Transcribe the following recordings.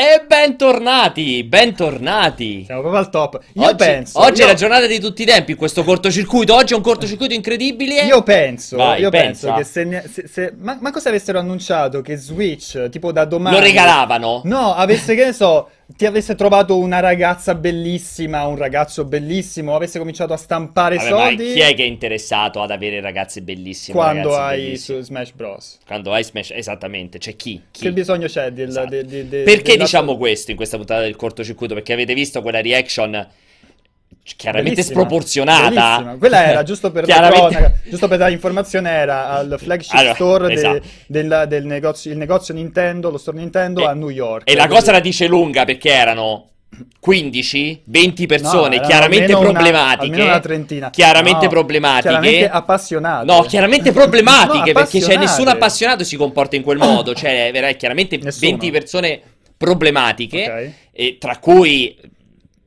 E bentornati, bentornati. Siamo proprio al top. Io oggi, penso. Oggi io, è la giornata di tutti i tempi, questo cortocircuito. Oggi è un cortocircuito incredibile. Io penso, Vai, io pensa. penso che se, ne- se, se- ma, ma cosa avessero annunciato che Switch, tipo da domani. Lo regalavano. No, avesse, che ne so, ti avesse trovato una ragazza bellissima, un ragazzo bellissimo, avesse cominciato a stampare Vabbè, ma soldi. chi è che è interessato ad avere ragazze bellissime? Quando hai bellissimi? su Smash Bros. Quando hai Smash, esattamente, c'è chi? Chi? Che bisogno c'è del, Esatto. de- de- de- Perché della- diciamo questo in questa puntata del cortocircuito? Perché avete visto quella reaction chiaramente Bellissima, sproporzionata. bellissima. Quella era, giusto per la Chiaramente- cronaca, giusto per dare informazione, era al flagship Allora, store de- esatto. del, del negozio, il negozio Nintendo, lo store Nintendo E- a New York. E la cosa la dice lunga perché erano 15, 20 persone erano chiaramente almeno una- problematiche. almeno una trentina. Chiaramente No, problematiche. chiaramente appassionate. No, chiaramente problematiche No, perché c'è appassionate. nessun appassionato si comporta in quel modo. Cioè, vera- chiaramente Nessuno. 20 persone problematiche, Ok. e tra cui.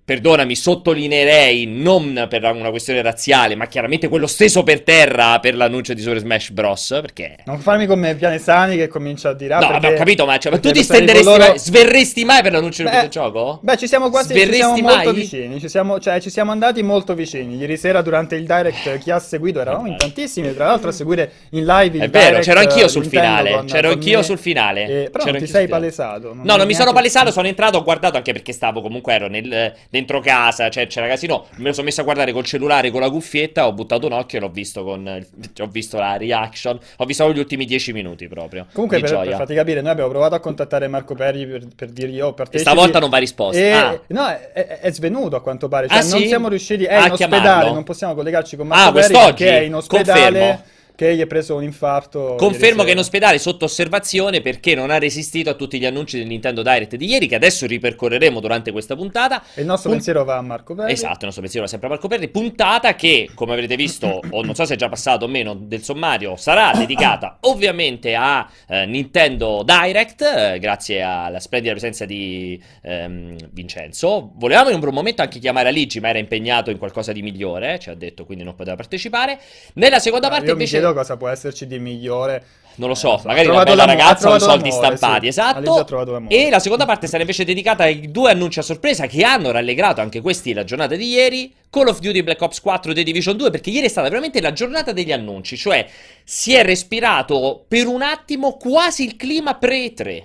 Perdonami, sottolineerei non per una questione razziale, ma chiaramente quello steso per terra per l'annuncio di Super Smash Bros. Perché Non farmi come Pianesani che comincia a dire... ah, No, perché- vabbè, ho capito, ma, cioè, ma tu ti stenderesti loro- mai, sverresti mai per l'annuncio del Beh, videogioco? Beh, ci siamo quasi ci Sverresti siamo molto vicini, ci siamo, cioè, ci siamo andati molto vicini. Ieri sera durante il direct chi ha seguito, eravamo in tantissimi, tra l'altro a seguire in live il È vero, direct, c'ero anch'io eh, sul finale. con- C'ero con anch'io me. sul finale. Eh, però C'ero non ti sei palesato. No, non mi sono palesato, sono entrato, ho guardato anche perché stavo comunque ero nel- dentro casa, cioè c'era casino, me lo sono messo a guardare col cellulare, con la cuffietta, ho buttato un occhio e l'ho visto con ho visto la reaction, ho visto gli ultimi 10 minuti proprio. Comunque, per, per farti capire, noi abbiamo provato a contattare Marco Perri per, per dirgli, oh, E partecipi. stavolta non va risposta. E- Ah. No, è, è- svenuto a quanto pare. Cioè, Ah, non sì? siamo riusciti. È A in ospedale, chiamarlo. non possiamo collegarci con Ah, Marco Perri quest'oggi? perché è in ospedale. Confermo. Che gli è preso un infarto. Confermo che è in ospedale sotto osservazione perché non ha resistito a tutti gli annunci del Nintendo Direct di ieri, che adesso ripercorreremo durante questa puntata. E il nostro Pun- pensiero va a Marco Perri. Esatto, il nostro pensiero va sempre a Marco Perri. Puntata che, come avrete visto, o non so se è già passato o meno del sommario, sarà dedicata ovviamente a eh, Nintendo Direct, eh, grazie alla splendida presenza di ehm, Vincenzo. Volevamo in un momento anche chiamare Aligi, ma era impegnato in qualcosa di migliore, ci ha detto, quindi non poteva partecipare. Nella seconda Ah, parte invece... cosa può esserci di migliore. Non lo so, Eh, magari una bella ragazza trovato soldi stampati, sì. Esatto. E la seconda parte sarà invece dedicata ai due annunci a sorpresa che hanno rallegrato anche questi la giornata di ieri. Call of Duty Black Ops 4 The Division 2, perché ieri è stata veramente la giornata degli annunci, cioè si è respirato per un attimo quasi il clima pre-3.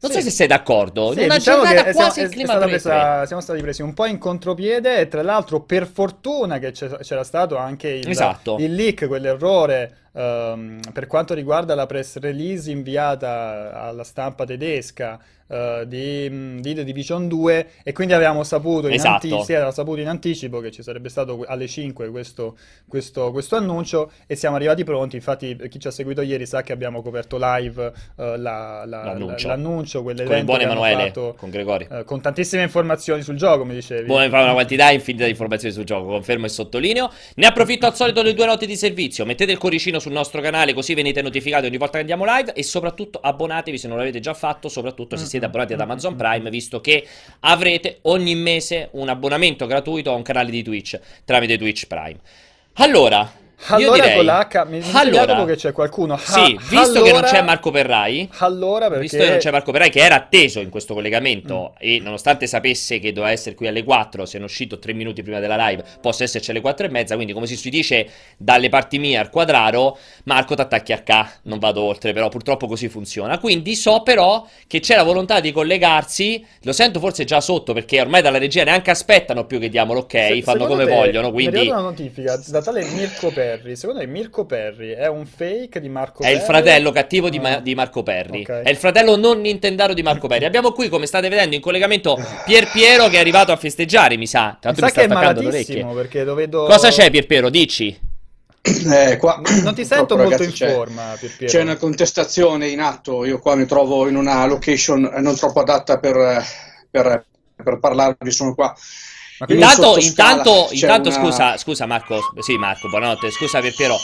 Non so Sì. se sei d'accordo, Sì, in una diciamo giornata quasi siamo, il è clima stata pre-3. presa- siamo stati presi un po' in contropiede e tra l'altro per fortuna che c'era stato anche il, Esatto. il leak, quell'errore ehm, per quanto riguarda la press release inviata alla stampa tedesca eh, di, mh, di The Division 2 e quindi avevamo saputo in, Esatto. anti- sì, avevamo saputo in anticipo che ci sarebbe stato alle 5 questo, questo- questo annuncio e siamo arrivati pronti, infatti chi ci ha seguito ieri sa che abbiamo coperto live eh, la- la- L'annuncio. l'annuncio, Con il buon Emanuele, fatto con Gregorio. eh, con tantissime informazioni sul gioco, mi dicevi. Fare una quantità infinita di informazioni sul gioco, confermo e sottolineo. Ne approfitto al solito delle due note di servizio. Mettete il cuoricino sul nostro canale così venite notificati ogni volta che andiamo live. E soprattutto abbonatevi se non l'avete già fatto, soprattutto se siete abbonati ad Amazon Prime, visto che avrete ogni mese un abbonamento gratuito a un canale di Twitch tramite Twitch Prime. Allora, Allora direi... con l'H mi, Allora. allora, che c'è qualcuno. Ah, Sì, visto che non allora- c'è Marco Perrai, Allora perché Visto che non c'è Marco Perai che era atteso in questo collegamento e nonostante sapesse che doveva essere qui alle 4, se è uscito 3 minuti prima della live, possa esserci alle 4 e mezza, quindi come si dice dalle parti mie al quadraro, Marco t'attacchi a K, non vado oltre, però purtroppo così funziona. Quindi so però che c'è la volontà di collegarsi, lo sento forse già sotto perché ormai dalla regia neanche aspettano più che diamo l'ok, Se- fanno come te- vogliono, quindi una notifica da tale Mirko Perri. Secondo te Mirko Perri è un fake di Marco È il Perri? fratello cattivo di, Ah. Ma- di Marco Perri. Ok. È il fratello non nintendaro di Marco Perri. Abbiamo qui, come state vedendo, in collegamento Pier Piero che è arrivato a festeggiare, mi sa. Tra Mi sa mi sta che è attaccando le orecchie. perché lo vedo... Cosa c'è, Pier Piero? Dici. Eh, qua, Non ti sento purtroppo, molto ragazzi, in c'è- forma, Pier Piero. C'è una contestazione in atto. Io qua mi trovo in una location non troppo adatta per, per, per parlarvi. Sono qua. Intanto, intanto, intanto una- scusa, scusa Marco. Sì, Marco, buonanotte. Scusa, Pier Piero.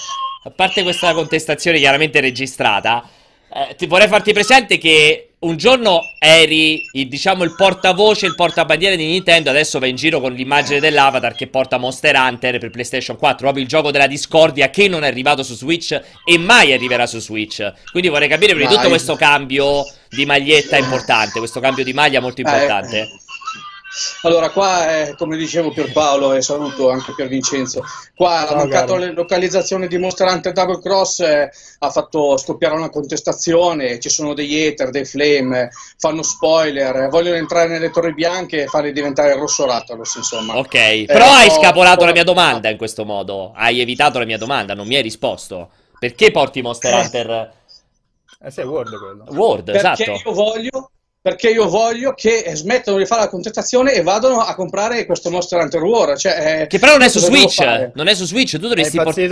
A parte questa contestazione chiaramente registrata, eh, ti vorrei farti presente che un giorno eri, il, diciamo, il portavoce, il portabandiere di Nintendo, adesso vai in giro con l'immagine dell'avatar che porta Monster Hunter per PlayStation 4, proprio il gioco della discordia che non è arrivato su Switch e mai arriverà su Switch. Quindi vorrei capire prima di tutto questo cambio di maglietta importante, questo cambio di maglia molto eh, importante. Eh. Allora, qua, eh, come dicevo Pierpaolo e saluto anche Pier Vincenzo, qua la mancata localizzazione di Monster Hunter Double Cross eh, ha fatto scoppiare una contestazione, ci sono degli hater, dei flame, fanno spoiler, vogliono entrare nelle torri bianche e farli diventare il rosso Rathalos, insomma. Ok, eh, però hai scapolato ho... la mia domanda in questo modo, hai evitato la mia domanda, non mi hai risposto. Perché porti Monster eh. Hunter... Eh sì, è Word quello. Word, Perché esatto. io voglio perché io voglio che smettano di fare la contestazione e vadano a comprare questo Monster Hunter World. Cioè, eh, che però non è su Switch, non è su Switch, tu dovresti portare...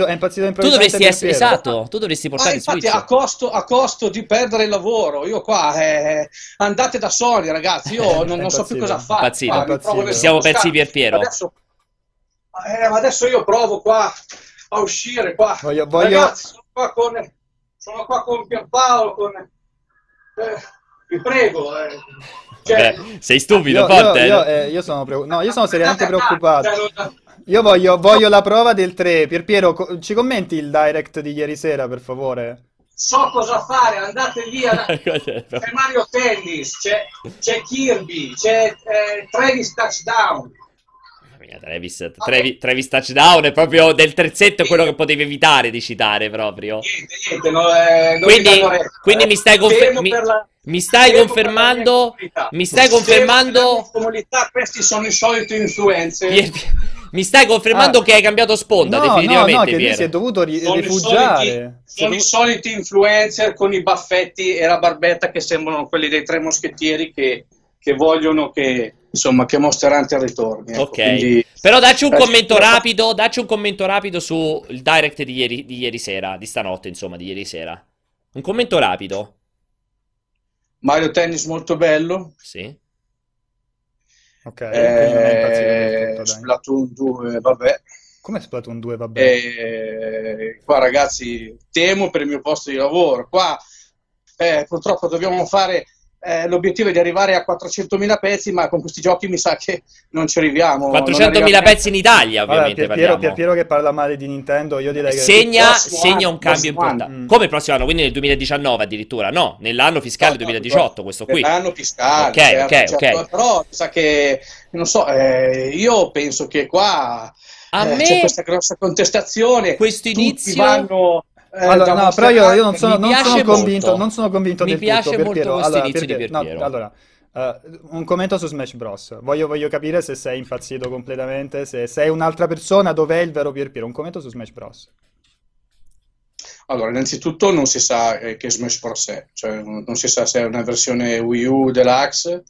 Tu dovresti essere... Esatto, tu dovresti portare ah, infatti, Switch. A costo, a costo di perdere il lavoro, io qua... Eh, andate da Sony, ragazzi, io non, non so più cosa fare. Impazzito. Siamo pezzi per Piero. Adesso, eh, ma adesso io provo qua a uscire qua. Voglio, voglio... Ragazzi, sono qua con, sono qua con Pierpaolo, con... Eh, vi prego. Eh. Cioè, Beh, sei stupido, io, Io, io, eh, io sono, preocup- no, io sono seriamente preoccupato. Cioè, io voglio, voglio, la prova del 3. Pier Piero, co- ci commenti il direct di ieri sera, per favore? So cosa fare, andate lì. A... c'è Mario Tennis, c'è, c'è Kirby, c'è eh, Travis Touchdown. Travis, Travis, Travis, Touchdown è proprio del terzetto quello che potevi evitare di citare proprio. Niente, niente, no, eh, quindi, quindi mi stai confermando. Mi stai confermando? Mi stai confermando? Comunità, questi sono i soliti influencer. Mi stai confermando ah, che hai cambiato sponda no, definitivamente, no, no, che Piero. si è dovuto ri- sono rifugiare. I soliti, sono i soliti influencer con i baffetti e la barbetta che sembrano quelli dei tre moschettieri che, che vogliono che, insomma, che Monster Hunter ritorni. Ecco. Ok, Quindi, però dacci un commento rapido, dacci un commento rapido sul direct di ieri, di ieri sera, di stanotte, insomma, di ieri sera. Un commento rapido. Mario Tennis molto bello. Sì. Ok, eh, Splatoon 2, vabbè. Come Splatoon 2, vabbè? Eh, qua ragazzi, temo per il mio posto di lavoro. Qua eh, purtroppo dobbiamo fare eh, l'obiettivo è di arrivare a 400.000 pezzi, ma con questi giochi mi sa che non ci arriviamo. 400.000 pezzi in Italia, ovviamente. Allora, Pier, Pier, Piero che parla male di Nintendo, io direi che... Segna, segna un cambio importante. Mm. Come il prossimo anno, quindi nel 2019 addirittura? No, nell'anno fiscale no, 2018, questo qui. Nell'anno fiscale, Ok, certo, ok, certo. ok. Però mi sa che, non so, eh, io penso che qua... A eh, me c'è questa grossa contestazione. Questo inizio vanno eh, allora, no, però io, io non, sono, non sono convinto, non sono convinto mi del piace tutto. molto questo allora, inizio perché, di Pierpiero. No, allora, uh, un commento su Smash Bros. Voglio, voglio, capire se sei impazzito completamente, se sei un'altra persona, dov'è il vero Pierpiero? Un commento su Smash Bros. Allora, innanzitutto non si sa eh, che Smash Bros. è, cioè non si sa se è una versione Wii U Deluxe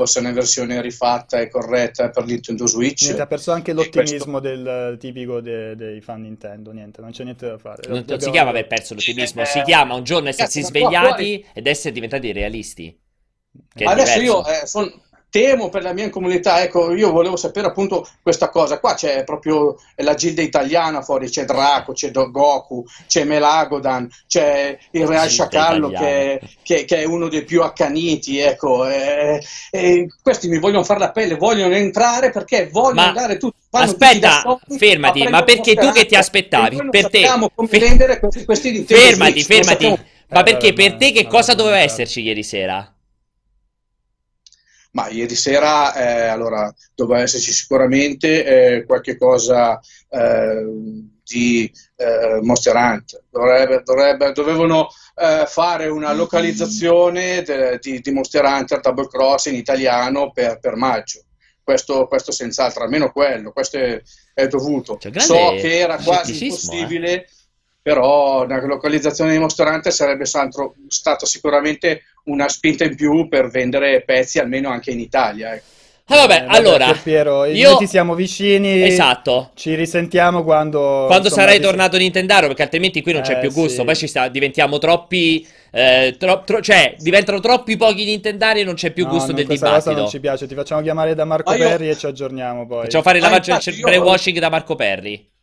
o se è una versione rifatta e corretta per Nintendo Switch. Niente, ha perso anche l'ottimismo questo... del tipico de, dei fan Nintendo, niente, non c'è niente da fare. Non, non si chiama aver perso l'ottimismo, si chiama un giorno essersi svegliati ed essere diventati realisti. Adesso io eh, sono temo per la mia comunità, ecco, io volevo sapere appunto questa cosa, qua c'è proprio la gilda italiana fuori, c'è Draco, c'è Goku, c'è Melagodan, c'è il Real Sciacallo che, che, che, è uno dei più accaniti, ecco, e, e questi mi vogliono fare la pelle, vogliono entrare perché vogliono ma... andare tutti. Aspetta, Sony, fermati, ma perché tu che ti aspettavi? Per te, fer- questi, questi fermati, fermati. Ma perché per te che cosa doveva esserci ieri sera? Ma ieri sera eh, allora, doveva esserci sicuramente eh, qualche cosa eh, di eh, Monster Hunter. Dovrebbe, dovrebbe, dovevano eh, fare una localizzazione de, di, di, Monster Hunter Double Cross in italiano per, per maggio. Questo, questo, senz'altro, almeno quello, questo è, è dovuto. Cioè, so che era quasi eh. impossibile però una localizzazione di Monster Hunter sarebbe stato, stato, sicuramente una spinta in più per vendere pezzi almeno anche in Italia. Ecco. Ah, vabbè, eh, allora, Piero, io... noi ti siamo vicini. Esatto. Ci risentiamo quando. Quando insomma, sarai tornato in Nintendaro, perché altrimenti qui non c'è eh, più gusto. Sì. Poi ci sta, diventiamo troppi. Eh, tro, tro, cioè, diventano troppi pochi Nintendari e non c'è più no, gusto del questa dibattito. Cosa non ci piace. Ti facciamo chiamare da Marco io... Perri e ci aggiorniamo poi. Facciamo fare il lavaggio, il pre-washing da Marco Perri.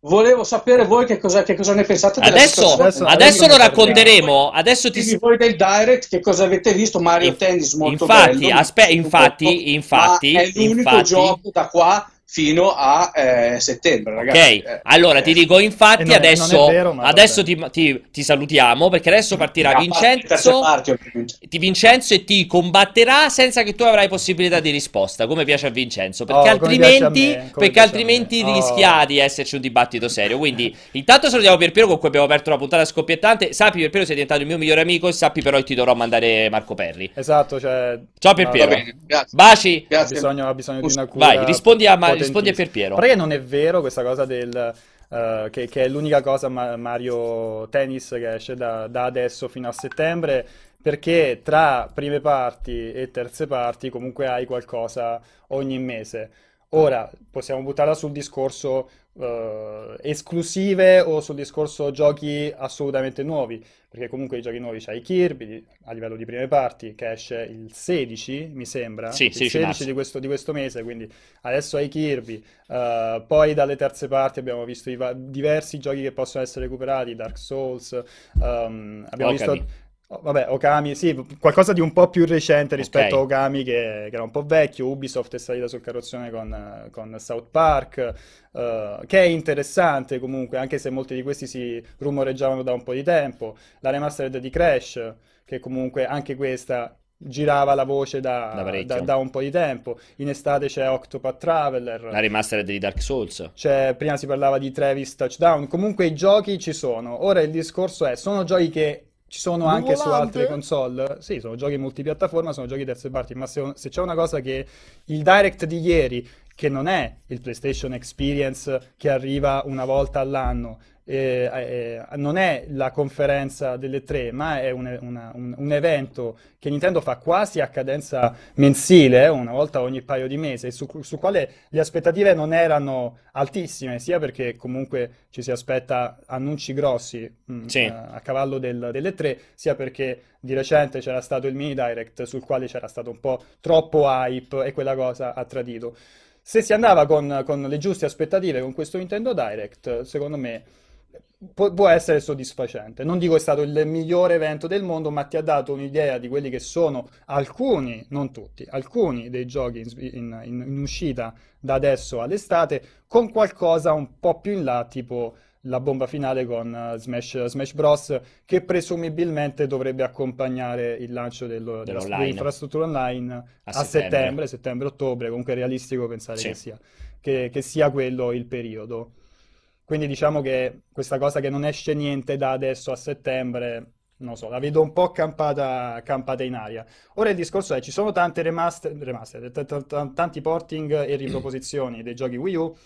Volevo sapere voi che cosa, che cosa ne pensate adesso, adesso, adesso lo racconteremo. Adesso ti voi del direct che cosa avete visto? Mario Inf- Tennis molto infatti, bello. aspe- infatti, infatti, è l'unico infatti, gioco da qua fino a eh, settembre, ragazzi. Ok, eh, allora eh. ti dico, infatti, non adesso, vero, adesso ti, ti, ti, salutiamo perché adesso partirà Vincenzo, parti, ti, Vincenzo e ti combatterà senza che tu avrai possibilità di risposta, come piace a Vincenzo, perché oh, altrimenti, me, perché altrimenti rischia oh. di esserci un dibattito serio. Quindi, intanto salutiamo Pierpiero con cui abbiamo aperto la puntata scoppiettante. Sappi, Pierpiero, sei diventato il mio migliore amico e sappi però che ti dovrò mandare Marco Perri. Esatto, cioè... Ciao Pierpiero. No, Baci. Grazie. Ha bisogno, ha bisogno di una cura. Vai, rispondi a Mario rispondi a Pierpiero. Perché non è vero questa cosa del... Uh, che, che, è l'unica cosa ma- Mario Tennis che esce da, da, adesso fino a settembre, perché tra prime parti e terze parti comunque hai qualcosa ogni mese. Ora possiamo buttarla sul discorso uh, esclusive o sul discorso giochi assolutamente nuovi, perché comunque i giochi nuovi c'hai Kirby a livello di prime parti che esce il 16, mi sembra, sì, il 16 di questo, di questo, mese, quindi adesso hai Kirby, uh, poi dalle terze parti abbiamo visto va- diversi giochi che possono essere recuperati, Dark Souls, um, abbiamo okay. visto Oh, vabbè, Okami, sì, qualcosa di un po' più recente rispetto okay. a Okami che, che, era un po' vecchio. Ubisoft è salita sul carrozzone con, con South Park, uh, che è interessante comunque, anche se molti di questi si rumoreggiavano da un po' di tempo. La remastered di Crash, che comunque anche questa girava la voce da, da, da, da, un po' di tempo. In estate c'è Octopath Traveler. La remastered di Dark Souls. C'è, prima si parlava di Travis Touchdown. Comunque i giochi ci sono. Ora il discorso è, sono giochi che ci sono anche volante. su altre console. Sì, sono giochi multipiattaforma, sono giochi terze parti, ma se, se, c'è una cosa che il direct di ieri, che non è il PlayStation Experience che arriva una volta all'anno, eh, eh, non è la conferenza delle tre, ma è un, una, un, un, evento che Nintendo fa quasi a cadenza mensile, una volta ogni paio di mesi, su, su quale le aspettative non erano altissime, sia perché comunque ci si aspetta annunci grossi mh, mm, sì. a, a cavallo del, delle tre, sia perché di recente c'era stato il mini direct sul quale c'era stato un po' troppo hype e quella cosa ha tradito. Se si andava con, con le giuste aspettative con questo Nintendo Direct, secondo me Pu- può essere soddisfacente. Non dico è stato il migliore evento del mondo, ma ti ha dato un'idea di quelli che sono alcuni, non tutti, alcuni dei giochi in, in, in uscita da adesso all'estate, con qualcosa un po' più in là, tipo la bomba finale con uh, Smash, Smash, Bros. che presumibilmente dovrebbe accompagnare il lancio dello, dell'infrastruttura online a, a settembre, settembre-ottobre, comunque è realistico pensare sì. che, sia, che, che sia quello il periodo. Quindi diciamo che questa cosa che non esce niente da adesso a settembre, non so, la vedo un po' campata, campata in aria. Ora il discorso è, ci sono tante remaster, remaster t- t- t- tanti porting e riproposizioni dei giochi Wii U,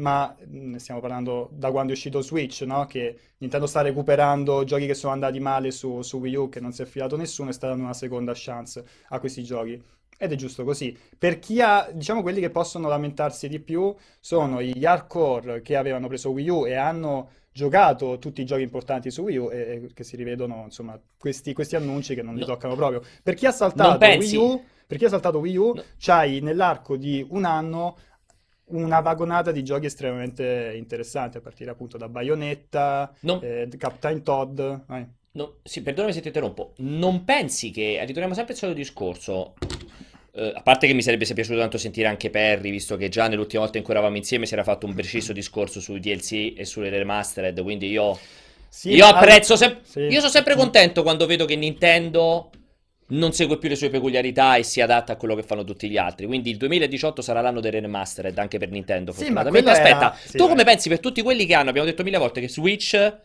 ma ne stiamo parlando da quando è uscito Switch, no? Che Nintendo sta recuperando giochi che sono andati male su, su Wii U, che non si è affidato nessuno e sta dando una seconda chance a questi giochi. Ed è giusto così. Per chi ha, diciamo, quelli che possono lamentarsi di più sono gli hardcore che avevano preso Wii U e hanno giocato tutti i giochi importanti su Wii U e, e che si rivedono, insomma, questi, questi annunci che non li no. toccano proprio. Per chi ha saltato Wii U, per chi ha saltato Wii U, no. c'hai nell'arco di un anno una vagonata di giochi estremamente interessanti, a partire appunto da Bayonetta, non... eh, Captain Todd. Vai. No, sì, perdonami se ti interrompo. Non pensi che, ritorniamo sempre al solito discorso, Uh, a parte che mi sarebbe piaciuto tanto sentire anche Perry, visto che già nell'ultima volta in cui eravamo insieme si era fatto un preciso discorso sui DLC e sulle remastered, quindi io, sì, io apprezzo, sem- sì. io sono sempre contento quando vedo che Nintendo non segue più le sue peculiarità e si adatta a quello che fanno tutti gli altri. Quindi il 2018 sarà l'anno delle remastered anche per Nintendo. Sì, ma aspetta, sì, tu come pensi per tutti quelli che hanno? Abbiamo detto mille volte che Switch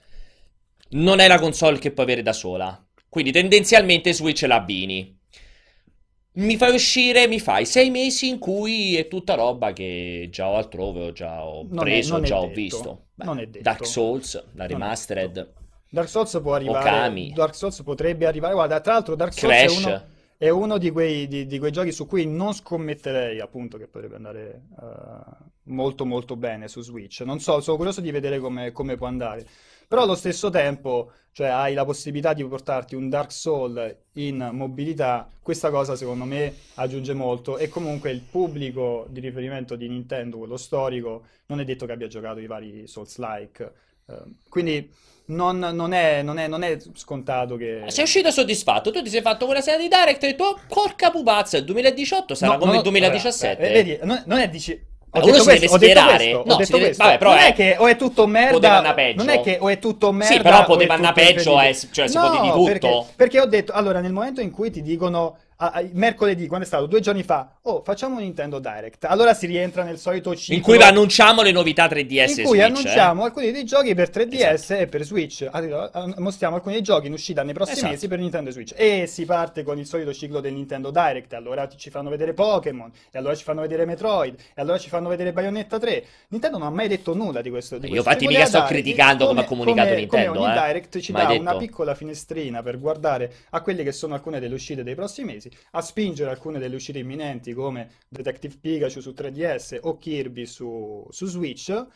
non è la console che puoi avere da sola. Quindi tendenzialmente Switch la abbini mi fai uscire, mi fai sei mesi in cui è tutta roba che già ho altrove, ho già ho preso, è, già ho visto. Beh, non è detto. Dark Souls, la remastered. Dark Souls può arrivare. Okami. Dark Souls potrebbe arrivare. Guarda, tra l'altro, Dark Souls Crash. è uno, è uno di, quei, di, di, quei, giochi su cui non scommetterei, appunto, che potrebbe andare uh, molto molto bene su Switch. Non so, sono curioso di vedere come, come può andare. Però allo stesso tempo, cioè hai la possibilità di portarti un Dark Soul in mobilità, questa cosa secondo me aggiunge molto e comunque il pubblico di riferimento di Nintendo, quello storico, non è detto che abbia giocato i vari Souls-like. Uh, quindi non, non, è, non, è, non, è, scontato che... Sei uscito soddisfatto, tu ti sei fatto quella serie di Direct e hai detto, oh, porca pupazza, il 2018 sarà no, come il 2017. Allora, vedi, non, è dici... Ho uno si deve sperare. Questo, no, deve... Vabbè, però non è... è che o è tutto merda. Non è che o è tutto merda. Sì, però poteva andare peggio, eh, cioè si no, può dire di tutto. Perché, perché ho detto, allora, nel momento in cui ti dicono a, mercoledì, quando è stato? Due giorni fa. Oh, facciamo un Nintendo Direct. Allora si rientra nel solito ciclo. In cui annunciamo le novità 3DS In cui Switch, annunciamo eh? alcuni dei giochi per 3DS esatto. e per Switch. Mostriamo alcuni dei giochi in uscita nei prossimi esatto. mesi per Nintendo Switch. E si parte con il solito ciclo del Nintendo Direct. Allora ci fanno vedere Pokémon. E allora ci fanno vedere Metroid. E allora ci fanno vedere Bayonetta 3. Nintendo non ha mai detto nulla di questo. Di Io infatti mica sto criticando come, come ha comunicato come, Nintendo. Come ogni eh? Direct ci mai dà detto. una piccola finestrina per guardare a quelle che sono alcune delle uscite dei prossimi mesi. A spingere alcune delle uscite imminenti come Detective Pikachu su 3DS o Kirby su, su Switch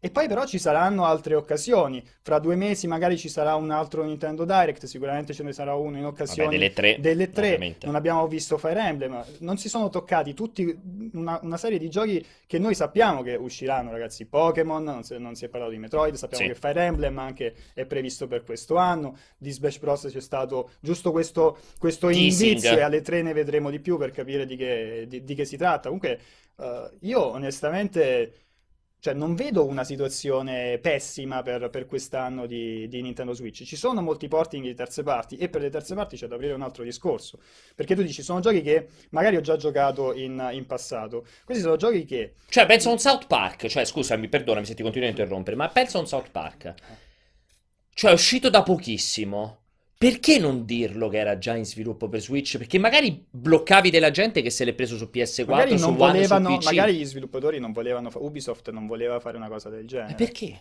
e poi però ci saranno altre occasioni. Fra due mesi magari ci sarà un altro Nintendo Direct, sicuramente ce ne sarà uno in occasione delle tre. Delle tre. Non abbiamo visto Fire Emblem, non si sono toccati tutti una, una, serie di giochi che noi sappiamo che usciranno, ragazzi. Pokémon, non si, non si è parlato di Metroid, sappiamo sì. che Fire Emblem anche è previsto per questo anno. Di Smash Bros. c'è stato giusto questo, questo indizio e alle tre ne vedremo di più per capire di che, di, di che si tratta. Comunque, uh, io onestamente cioè, non vedo una situazione pessima per, per quest'anno di, di, Nintendo Switch. Ci sono molti porting di terze parti e per le terze parti c'è da aprire un altro discorso. Perché tu dici, sono giochi che magari ho già giocato in, in passato. Questi sono giochi che... Cioè, penso a un South Park. Cioè, scusami, perdonami se ti continuo a interrompere, ma penso a un South Park. Cioè, è uscito da pochissimo. Perché non dirlo che era già in sviluppo per Switch? Perché magari bloccavi della gente che se l'è preso su PS4 magari non su volevano, One, Magari gli sviluppatori non volevano, Ubisoft non voleva fare una cosa del genere. E perché?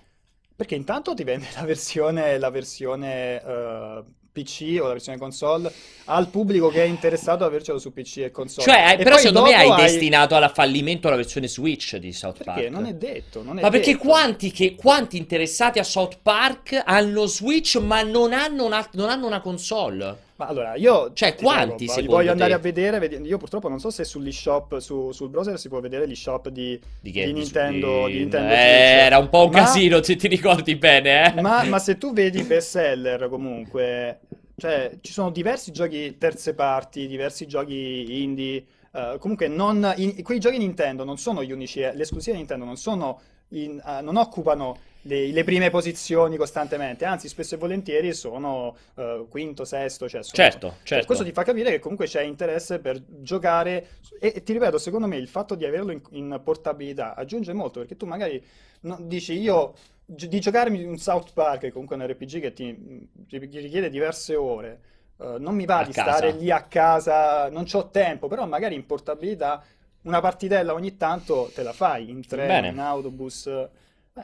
Perché intanto ti vende la versione, la versione uh, PC o la versione console al pubblico che è interessato ad avercelo su PC e console. Cioè, e però secondo me hai, hai destinato al fallimento la versione Switch di South? Park. Perché non è detto, non è Ma detto. perché quanti, che, quanti, interessati a South Park hanno Switch ma non hanno una, non hanno una console? Ma allora, io... Cioè, quanti prego, secondo voglio te? andare a vedere, io purtroppo non so se sull'eShop, su, sul browser si può vedere l'eShop di, di, che, di Nintendo, di, di Nintendo eh, Era un po' un ma, casino, se ti ricordi bene, eh? Ma, ma se tu vedi i bestseller comunque, cioè, ci sono diversi giochi terze parti, diversi giochi indie. Uh, comunque, non, in, quei giochi Nintendo non sono gli unici, eh, le esclusive Nintendo non, sono in, uh, non occupano le, le, prime posizioni costantemente, anzi, spesso e volentieri sono uh, quinto, sesto. Cioè sono, certo, certo. Questo ti fa capire che comunque c'è interesse per giocare. E, e ti ripeto, secondo me il fatto di averlo in, in portabilità aggiunge molto perché tu magari no, dici io di giocarmi un South Park, comunque un RPG che ti, ti richiede diverse ore, uh, non mi va a di casa. stare lì a casa, non ho tempo, però magari in portabilità una partitella ogni tanto te la fai in treno, in autobus.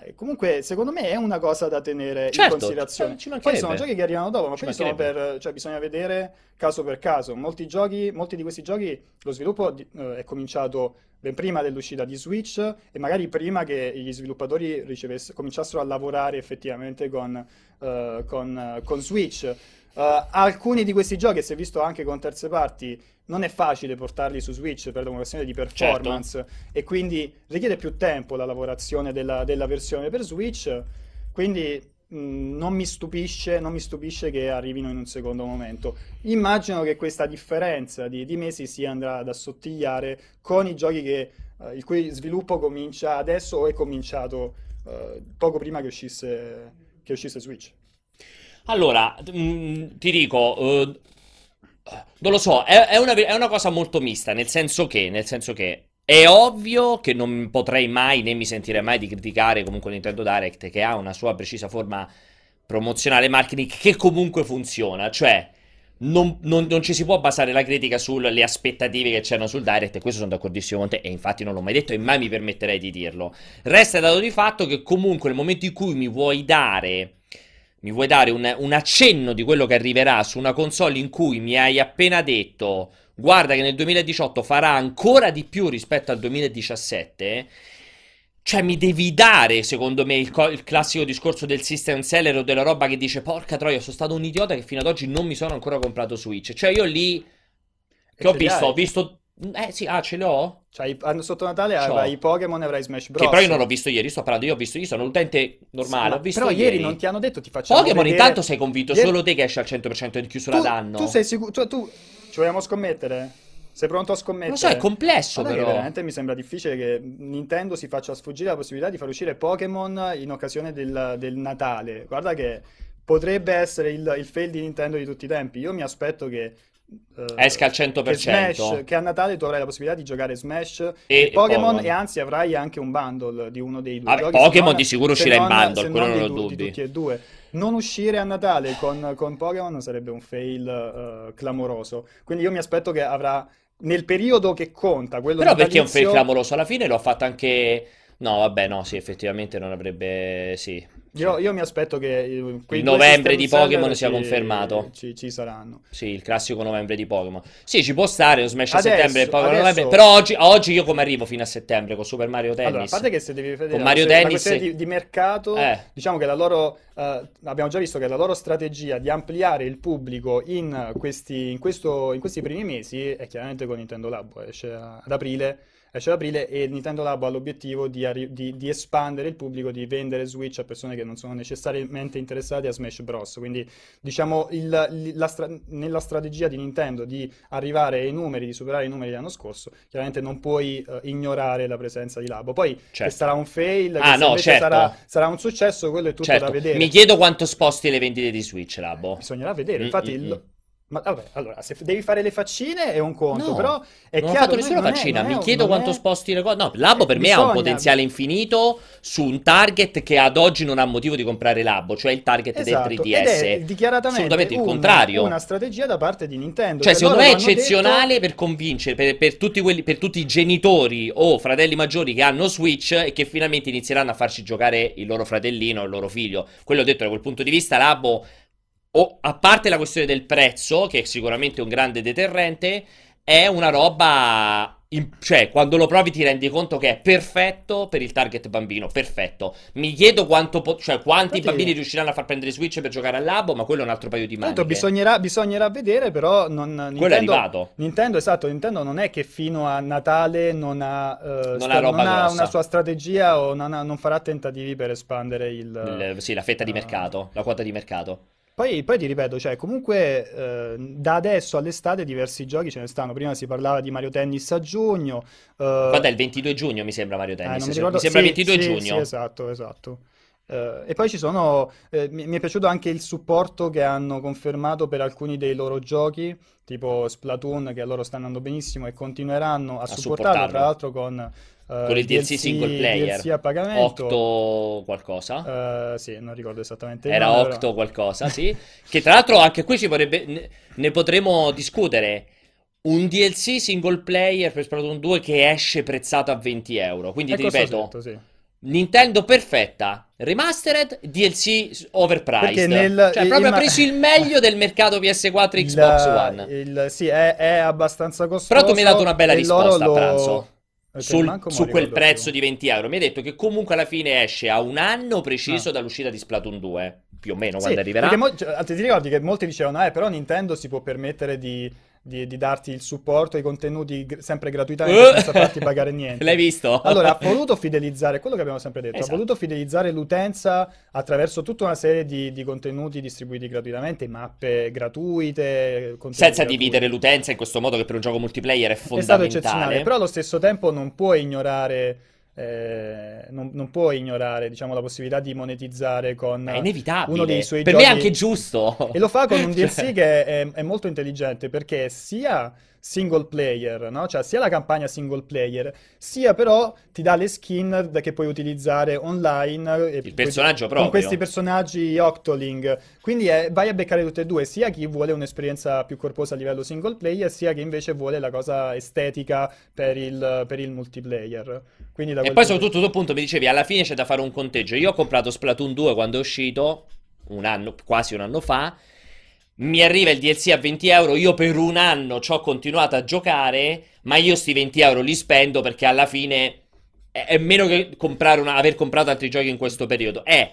Eh, comunque, secondo me è una cosa da tenere certo, in considerazione. Ci Poi sono giochi che arrivano dopo, ma quelli sono per. cioè, bisogna vedere caso per caso. Molti giochi, molti di questi giochi, lo sviluppo uh, è cominciato ben prima dell'uscita di Switch e magari prima che gli sviluppatori cominciassero a lavorare effettivamente con, uh, con, uh, con Switch. Uh, alcuni di questi giochi, si è visto anche con terze parti, non è facile portarli su Switch per una questione di performance certo. e quindi richiede più tempo la lavorazione della, della versione per Switch. Quindi Mm, non mi, stupisce, non mi stupisce che arrivino in un secondo momento. Immagino che questa differenza di, di mesi si andrà ad assottigliare con i giochi che, eh, il cui sviluppo comincia adesso o è cominciato eh, poco prima che uscisse, che uscisse Switch. Allora, mh, mm, ti dico, uh, non lo so, è, è, una, è, una, cosa molto mista, nel senso che, nel senso che è ovvio che non potrei mai né mi sentirei mai di criticare comunque Nintendo Direct che ha una sua precisa forma promozionale marketing che comunque funziona, cioè non, non, non, ci si può basare la critica sulle aspettative che c'erano sul Direct e questo sono d'accordissimo con te e infatti non l'ho mai detto e mai mi permetterei di dirlo. Resta dato di fatto che comunque nel momento in cui mi vuoi dare mi vuoi dare un, un accenno di quello che arriverà su una console in cui mi hai appena detto guarda che nel 2018 farà ancora di più rispetto al 2017, Cioè, mi devi dare, secondo me, il, co- il, classico discorso del system seller o della roba che dice: Porca troia, sono stato un idiota che fino ad oggi non mi sono ancora comprato Switch. Cioè, io lì. Che ho visto? Ho visto. Eh sì, ah, ce l'ho? Cioè, sotto Natale avrai i Pokémon e avrai Smash Bros. Che però io non l'ho visto ieri, sto parlando, io ho visto, io sono un utente normale, sì, ho visto Però ieri. non ti hanno detto ti faccio Pokémon vedere... intanto sei convinto ieri... solo te che esce al 100% di chiusura tu, d'anno. Tu sei sicuro, cioè tu ci vogliamo scommettere? Sei pronto a scommettere? Lo so, è complesso Guarda però. veramente mi sembra difficile che Nintendo si faccia sfuggire la possibilità di far uscire Pokémon in occasione del, del Natale. Guarda che potrebbe essere il, il, fail di Nintendo di tutti i tempi. Io mi aspetto che... Uh, Esca al 100%. Che, Smash, che a Natale tu avrai la possibilità di giocare Smash e, e Pokémon, Pokémon, e anzi avrai anche un bundle di uno dei due ah, giochi. Pokémon non, di sicuro uscirà in bundle, quello non ho dubbi. Di tutti e due non uscire a Natale con, con Pokémon sarebbe un fail uh, clamoroso. Quindi io mi aspetto che avrà nel periodo che conta, quello Però perché è un fail clamoroso? Alla fine l'ho fatto anche... No, vabbè, no, sì, effettivamente non avrebbe... Sì, io, io, mi aspetto che il novembre di Pokémon sia confermato. Ci, ci, saranno. Sì, il classico novembre di Pokémon. Sì, ci può stare lo Smash adesso, a settembre Pokémon adesso... novembre. Però oggi, oggi, io come arrivo fino a settembre con Super Mario Tennis? Allora, a parte che se devi vedere con Mario Tennis... di, di mercato, eh. diciamo che la loro... Uh, abbiamo già visto che la loro strategia di ampliare il pubblico in questi, in questo, in questi primi mesi è chiaramente con Nintendo Lab. Esce ad aprile esce ad aprile e Nintendo Labo ha l'obiettivo di, arri- di, di, espandere il pubblico, di vendere Switch a persone che non sono necessariamente interessate a Smash Bros. Quindi diciamo il, stra- nella strategia di Nintendo di arrivare ai numeri, di superare i numeri dell'anno scorso, chiaramente non puoi uh, ignorare la presenza di Labo. Poi certo. che sarà un fail, ah, no, certo. sarà, sarà, un successo, quello è tutto certo. da vedere. Mi chiedo quanto sposti le vendite di Switch Labo. Bisognerà vedere, infatti mm-hmm. il, ma vabbè, allora, se devi fare le faccine è un conto, no, però è non chiaro... Non ho fatto nessuna faccina, è, mi chiedo quanto è... sposti le cose... No, Labo per Bisogna... me ha un potenziale infinito su un target che ad oggi non ha motivo di comprare Labo, cioè il target esatto. del 3DS. Ed è dichiaratamente il contrario. una strategia da parte di Nintendo. Cioè, secondo me è eccezionale detto... per convincere, per, per, tutti quelli, per tutti i genitori o fratelli maggiori che hanno Switch e che finalmente inizieranno a farci giocare il loro fratellino o il loro figlio. Quello detto da quel punto di vista, Labo o, a parte la questione del prezzo, che è sicuramente un grande deterrente, è una roba. Cioè, quando lo provi ti rendi conto che è perfetto per il target bambino. Perfetto. Mi chiedo quanto po- cioè, quanti Infatti, bambini riusciranno a far prendere Switch per giocare al labo, ma quello è un altro paio di mani. Tanto bisognerà, bisognerà vedere, però. Non, Nintendo, quello è arrivato. Nintendo, esatto. Nintendo non è che fino a Natale non ha, uh, non sta, non ha una sua strategia o non, ha, non, farà tentativi per espandere il. il sì, la fetta di uh, mercato, la quota di mercato. Poi, poi, ti ripeto, cioè, comunque eh, da adesso all'estate diversi giochi ce ne stanno. Prima si parlava di Mario Tennis a giugno. Eh... Guarda, il 22 giugno mi sembra Mario eh, Tennis. Eh, mi, mi, sembra sì, 22 sì, giugno. Sì, esatto, esatto. Uh, e poi ci sono, eh, mi, mi, è piaciuto anche il supporto che hanno confermato per alcuni dei loro giochi, tipo Splatoon, che a loro sta andando benissimo e continueranno a, a supportarlo, tra l'altro con Uh, con il DLC, DLC, single player. DLC a pagamento. Octo qualcosa? Uh, sì non ricordo esattamente era nome, Octo però... qualcosa sì. Che tra l'altro anche qui ci vorrebbe ne, ne potremo discutere. Un DLC single player per Splatoon 2 che esce prezzato a 20 euro quindi ti ripeto detto, sì. Nintendo perfetta, remastered, DLC overpriced. Nel, cioè, proprio il, ha preso il meglio del mercato PS4 e Xbox One. Il, sì, è, è, abbastanza costoso. Però tu mi hai dato una bella risposta lo... a pranzo. Sul, su quel prezzo più. di 20 euro. Mi hai detto che comunque alla fine esce a un anno preciso ah. dall'uscita di Splatoon 2. Più o meno sì, quando arriverà. Mo- cioè, ti ricordi che molti dicevano, eh, però Nintendo si può permettere di di, di, darti il supporto, i contenuti g- sempre gratuitamente uh, senza farti pagare niente. L'hai visto? Allora, ha voluto fidelizzare, quello che abbiamo sempre detto, esatto. ha voluto fidelizzare l'utenza attraverso tutta una serie di, di contenuti distribuiti gratuitamente, mappe gratuite. Senza gratuiti. dividere l'utenza in questo modo che per un gioco multiplayer è fondamentale. È stato eccezionale, però allo stesso tempo non puoi ignorare eh, non, non, puoi ignorare diciamo, la possibilità di monetizzare con è inevitabile. uno dei suoi per giochi. me è anche giusto. E lo fa con un DLC cioè... che è, è, molto intelligente perché sia single player, no? Cioè sia la campagna single player, sia però ti dà le skin che puoi utilizzare online. Il personaggio proprio. Con questi personaggi Octoling. Quindi è, vai a beccare tutte e due, sia chi vuole un'esperienza più corposa a livello single player, sia chi invece vuole la cosa estetica per il, per il multiplayer. e poi soprattutto tu appunto mi dicevi, alla fine c'è da fare un conteggio. Io ho comprato Splatoon 2 quando è uscito, un anno, quasi un anno fa, mi arriva il DLC a 20 euro, io per un anno ci ho continuato a giocare, ma io sti 20 euro li spendo perché alla fine è, è meno che comprare una, aver comprato altri giochi in questo periodo. È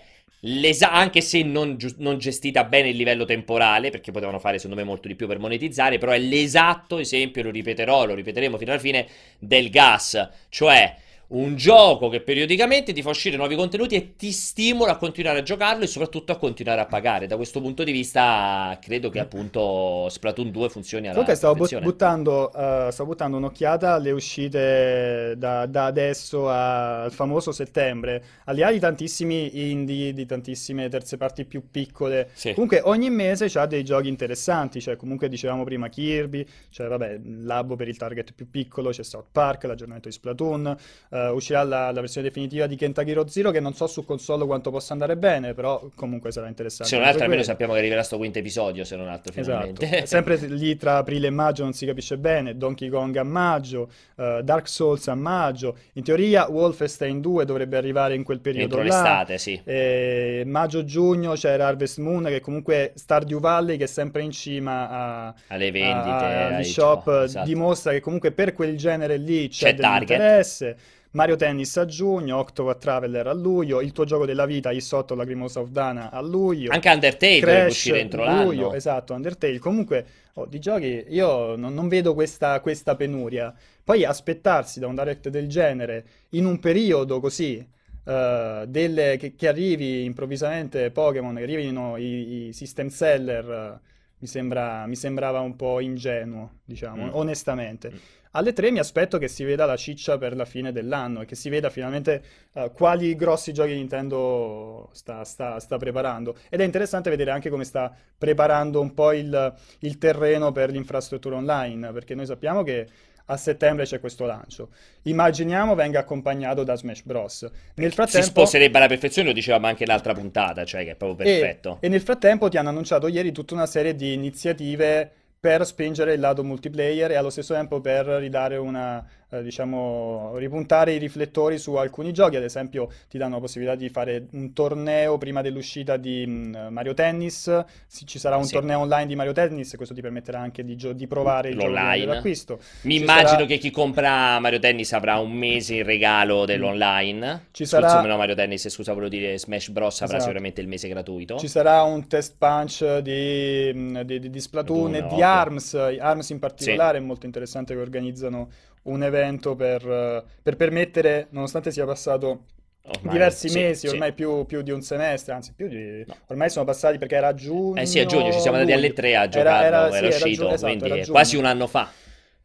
anche se non, non, gestita bene il livello temporale, perché potevano fare secondo me molto di più per monetizzare, però è l'esatto esempio, lo ripeterò, lo ripeteremo fino alla fine, del gas, cioè un gioco che periodicamente ti fa uscire nuovi contenuti e ti stimola a continuare a giocarlo e soprattutto a continuare a pagare. Da questo punto di vista, credo che appunto Splatoon 2 funzioni alla Comunque stavo but- buttando, uh, stavo buttando un'occhiata alle uscite da, da adesso a, al famoso settembre. Al di là di tantissimi indie, di tantissime terze parti più piccole, sì. comunque ogni mese c'ha dei giochi interessanti. Cioè, comunque dicevamo prima Kirby, cioè vabbè, Labo per il target più piccolo, c'è South Park, l'aggiornamento di Splatoon. Uh, uh, uscirà la, la, versione definitiva di Kentucky Road Zero che non so su console quanto possa andare bene, però comunque sarà interessante. Se non altro almeno sappiamo che arriverà sto quinto episodio, se non altro finalmente. Esatto. Sempre lì tra aprile e maggio non si capisce bene, Donkey Kong a maggio, uh, Dark Souls a maggio, in teoria Wolfenstein 2 dovrebbe arrivare in quel periodo Entro là. l'estate, sì. E maggio-giugno c'era Harvest Moon che comunque Stardew Valley che è sempre in cima a, alle vendite, agli shop, esatto. dimostra che comunque per quel genere lì c'è, c'è dell'interesse. Mario Tennis a giugno, Octopath Traveler a luglio, il tuo gioco della vita, il sotto Lacrimosa of Dana a luglio. Anche Undertale Crash, deve uscire entro luglio, l'anno. Esatto, Undertale. Comunque, oh, di giochi io non, non vedo questa, questa, penuria. Poi aspettarsi da un direct del genere in un periodo così... Uh, delle, che, che, arrivi improvvisamente Pokémon, che arrivino i, i system seller, uh, mi, sembra, mi, sembrava un po' ingenuo, diciamo, mm. onestamente. Mm. Alle 3 mi aspetto che si veda la ciccia per la fine dell'anno e che si veda finalmente uh, quali grossi giochi Nintendo sta, sta, sta, preparando. Ed è interessante vedere anche come sta preparando un po' il, il terreno per l'infrastruttura online, perché noi sappiamo che a settembre c'è questo lancio. Immaginiamo venga accompagnato da Smash Bros. Nel frattempo... Si sposerebbe alla perfezione, lo dicevamo anche l'altra puntata, cioè che è proprio perfetto. E, e nel frattempo ti hanno annunciato ieri tutta una serie di iniziative per spingere il lato multiplayer e allo stesso tempo per ridare una, eh, diciamo, ripuntare i riflettori su alcuni giochi, ad esempio ti danno la possibilità di fare un torneo prima dell'uscita di mh, mm, Mario Tennis, sì, ci sarà un sì. torneo online di Mario Tennis, questo ti permetterà anche di, gio- di provare il L'online. gioco d'acquisto. Mi ci immagino sarà... che chi compra Mario Tennis avrà un mese in regalo dell'online. Ci sarà... Scusa, no, Mario Tennis, scusa, volevo dire Smash Bros. avrà esatto. sicuramente il mese gratuito. Ci sarà un test punch di, mm, di, di Splatoon e di ARMS, ARMS in particolare sì. è molto interessante che organizzano un evento per, per permettere, nonostante sia passato Ormai, diversi sì, mesi, ormai sì. più, più, di un semestre, anzi più di... No. Ormai sono passati perché era giugno... Eh sì, a giugno, ci siamo andati alle 3 a giocare, era, era, era, sì, uscito, era, esatto, quindi quasi un anno fa.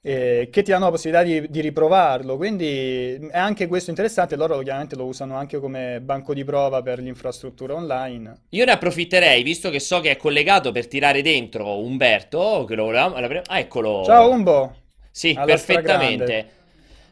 Eh, che ti hanno la possibilità di, di, riprovarlo, quindi è anche questo interessante, loro chiaramente lo usano anche come banco di prova per l'infrastruttura online. Io ne approfitterei, visto che so che è collegato per tirare dentro Umberto, che lo volevamo... Ah, eccolo! Ciao Umbo! Sì, perfettamente.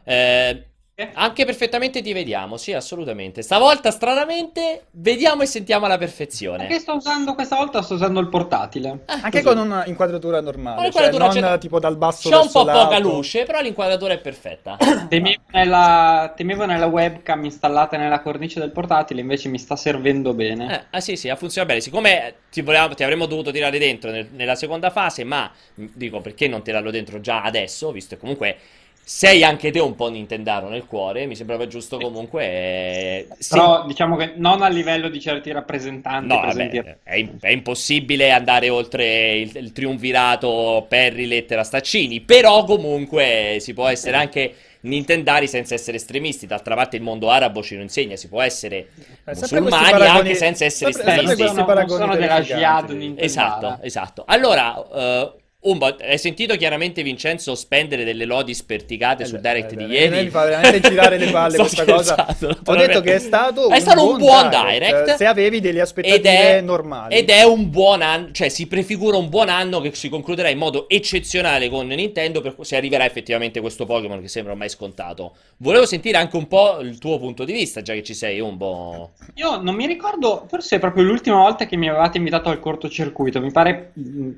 Eh? Anche perfettamente ti vediamo, sì, assolutamente. Stavolta, stranamente, vediamo e sentiamo alla perfezione. Perché sto usando questa volta? Sto usando il portatile. Eh, Anche così. con un'inquadratura normale, un'inquadratura cioè non tipo dal basso C'è un po' l'alto. poca luce, però l'inquadratura è perfetta. Temevo nella, temevo nella, webcam installata nella cornice del portatile, invece mi sta servendo bene. Eh, ah sì, sì, ha funzionato bene. Siccome ti, volevamo, ti avremmo dovuto tirare dentro nel, nella seconda fase, ma dico perché non tirarlo dentro già adesso, visto che comunque sei anche te un po' Nintendaro nel cuore, mi sembrava giusto comunque. Eh, Però sì. diciamo che non a livello di certi rappresentanti. No, vabbè, è, è, impossibile andare oltre il, il triunvirato Perry, Lettera, Staccini. Però comunque si può essere anche Nintendari senza essere estremisti. D'altra parte il mondo arabo ce lo insegna, si può essere eh, musulmani paragoni, anche senza essere sempre, estremisti. Sempre non sono della jihad Esatto, esatto. Allora... Uh, Umbo, hai sentito chiaramente Vincenzo spendere delle lodi sperticate eh sul direct eh, di eh, ieri? Mi fa veramente girare le palle questa cosa. Ho detto che è stato, è un, stato buon un buon direct, direct, Se avevi delle aspettative ed normali. Ed è un buon anno, cioè si prefigura un buon anno che si concluderà in modo eccezionale con Nintendo per, se arriverà effettivamente questo Pokémon che sembra ormai scontato. Volevo sentire anche un po' il tuo punto di vista, già che ci sei, Umbo. Io non mi ricordo, forse è proprio l'ultima volta che mi avevate invitato al cortocircuito. Mi pare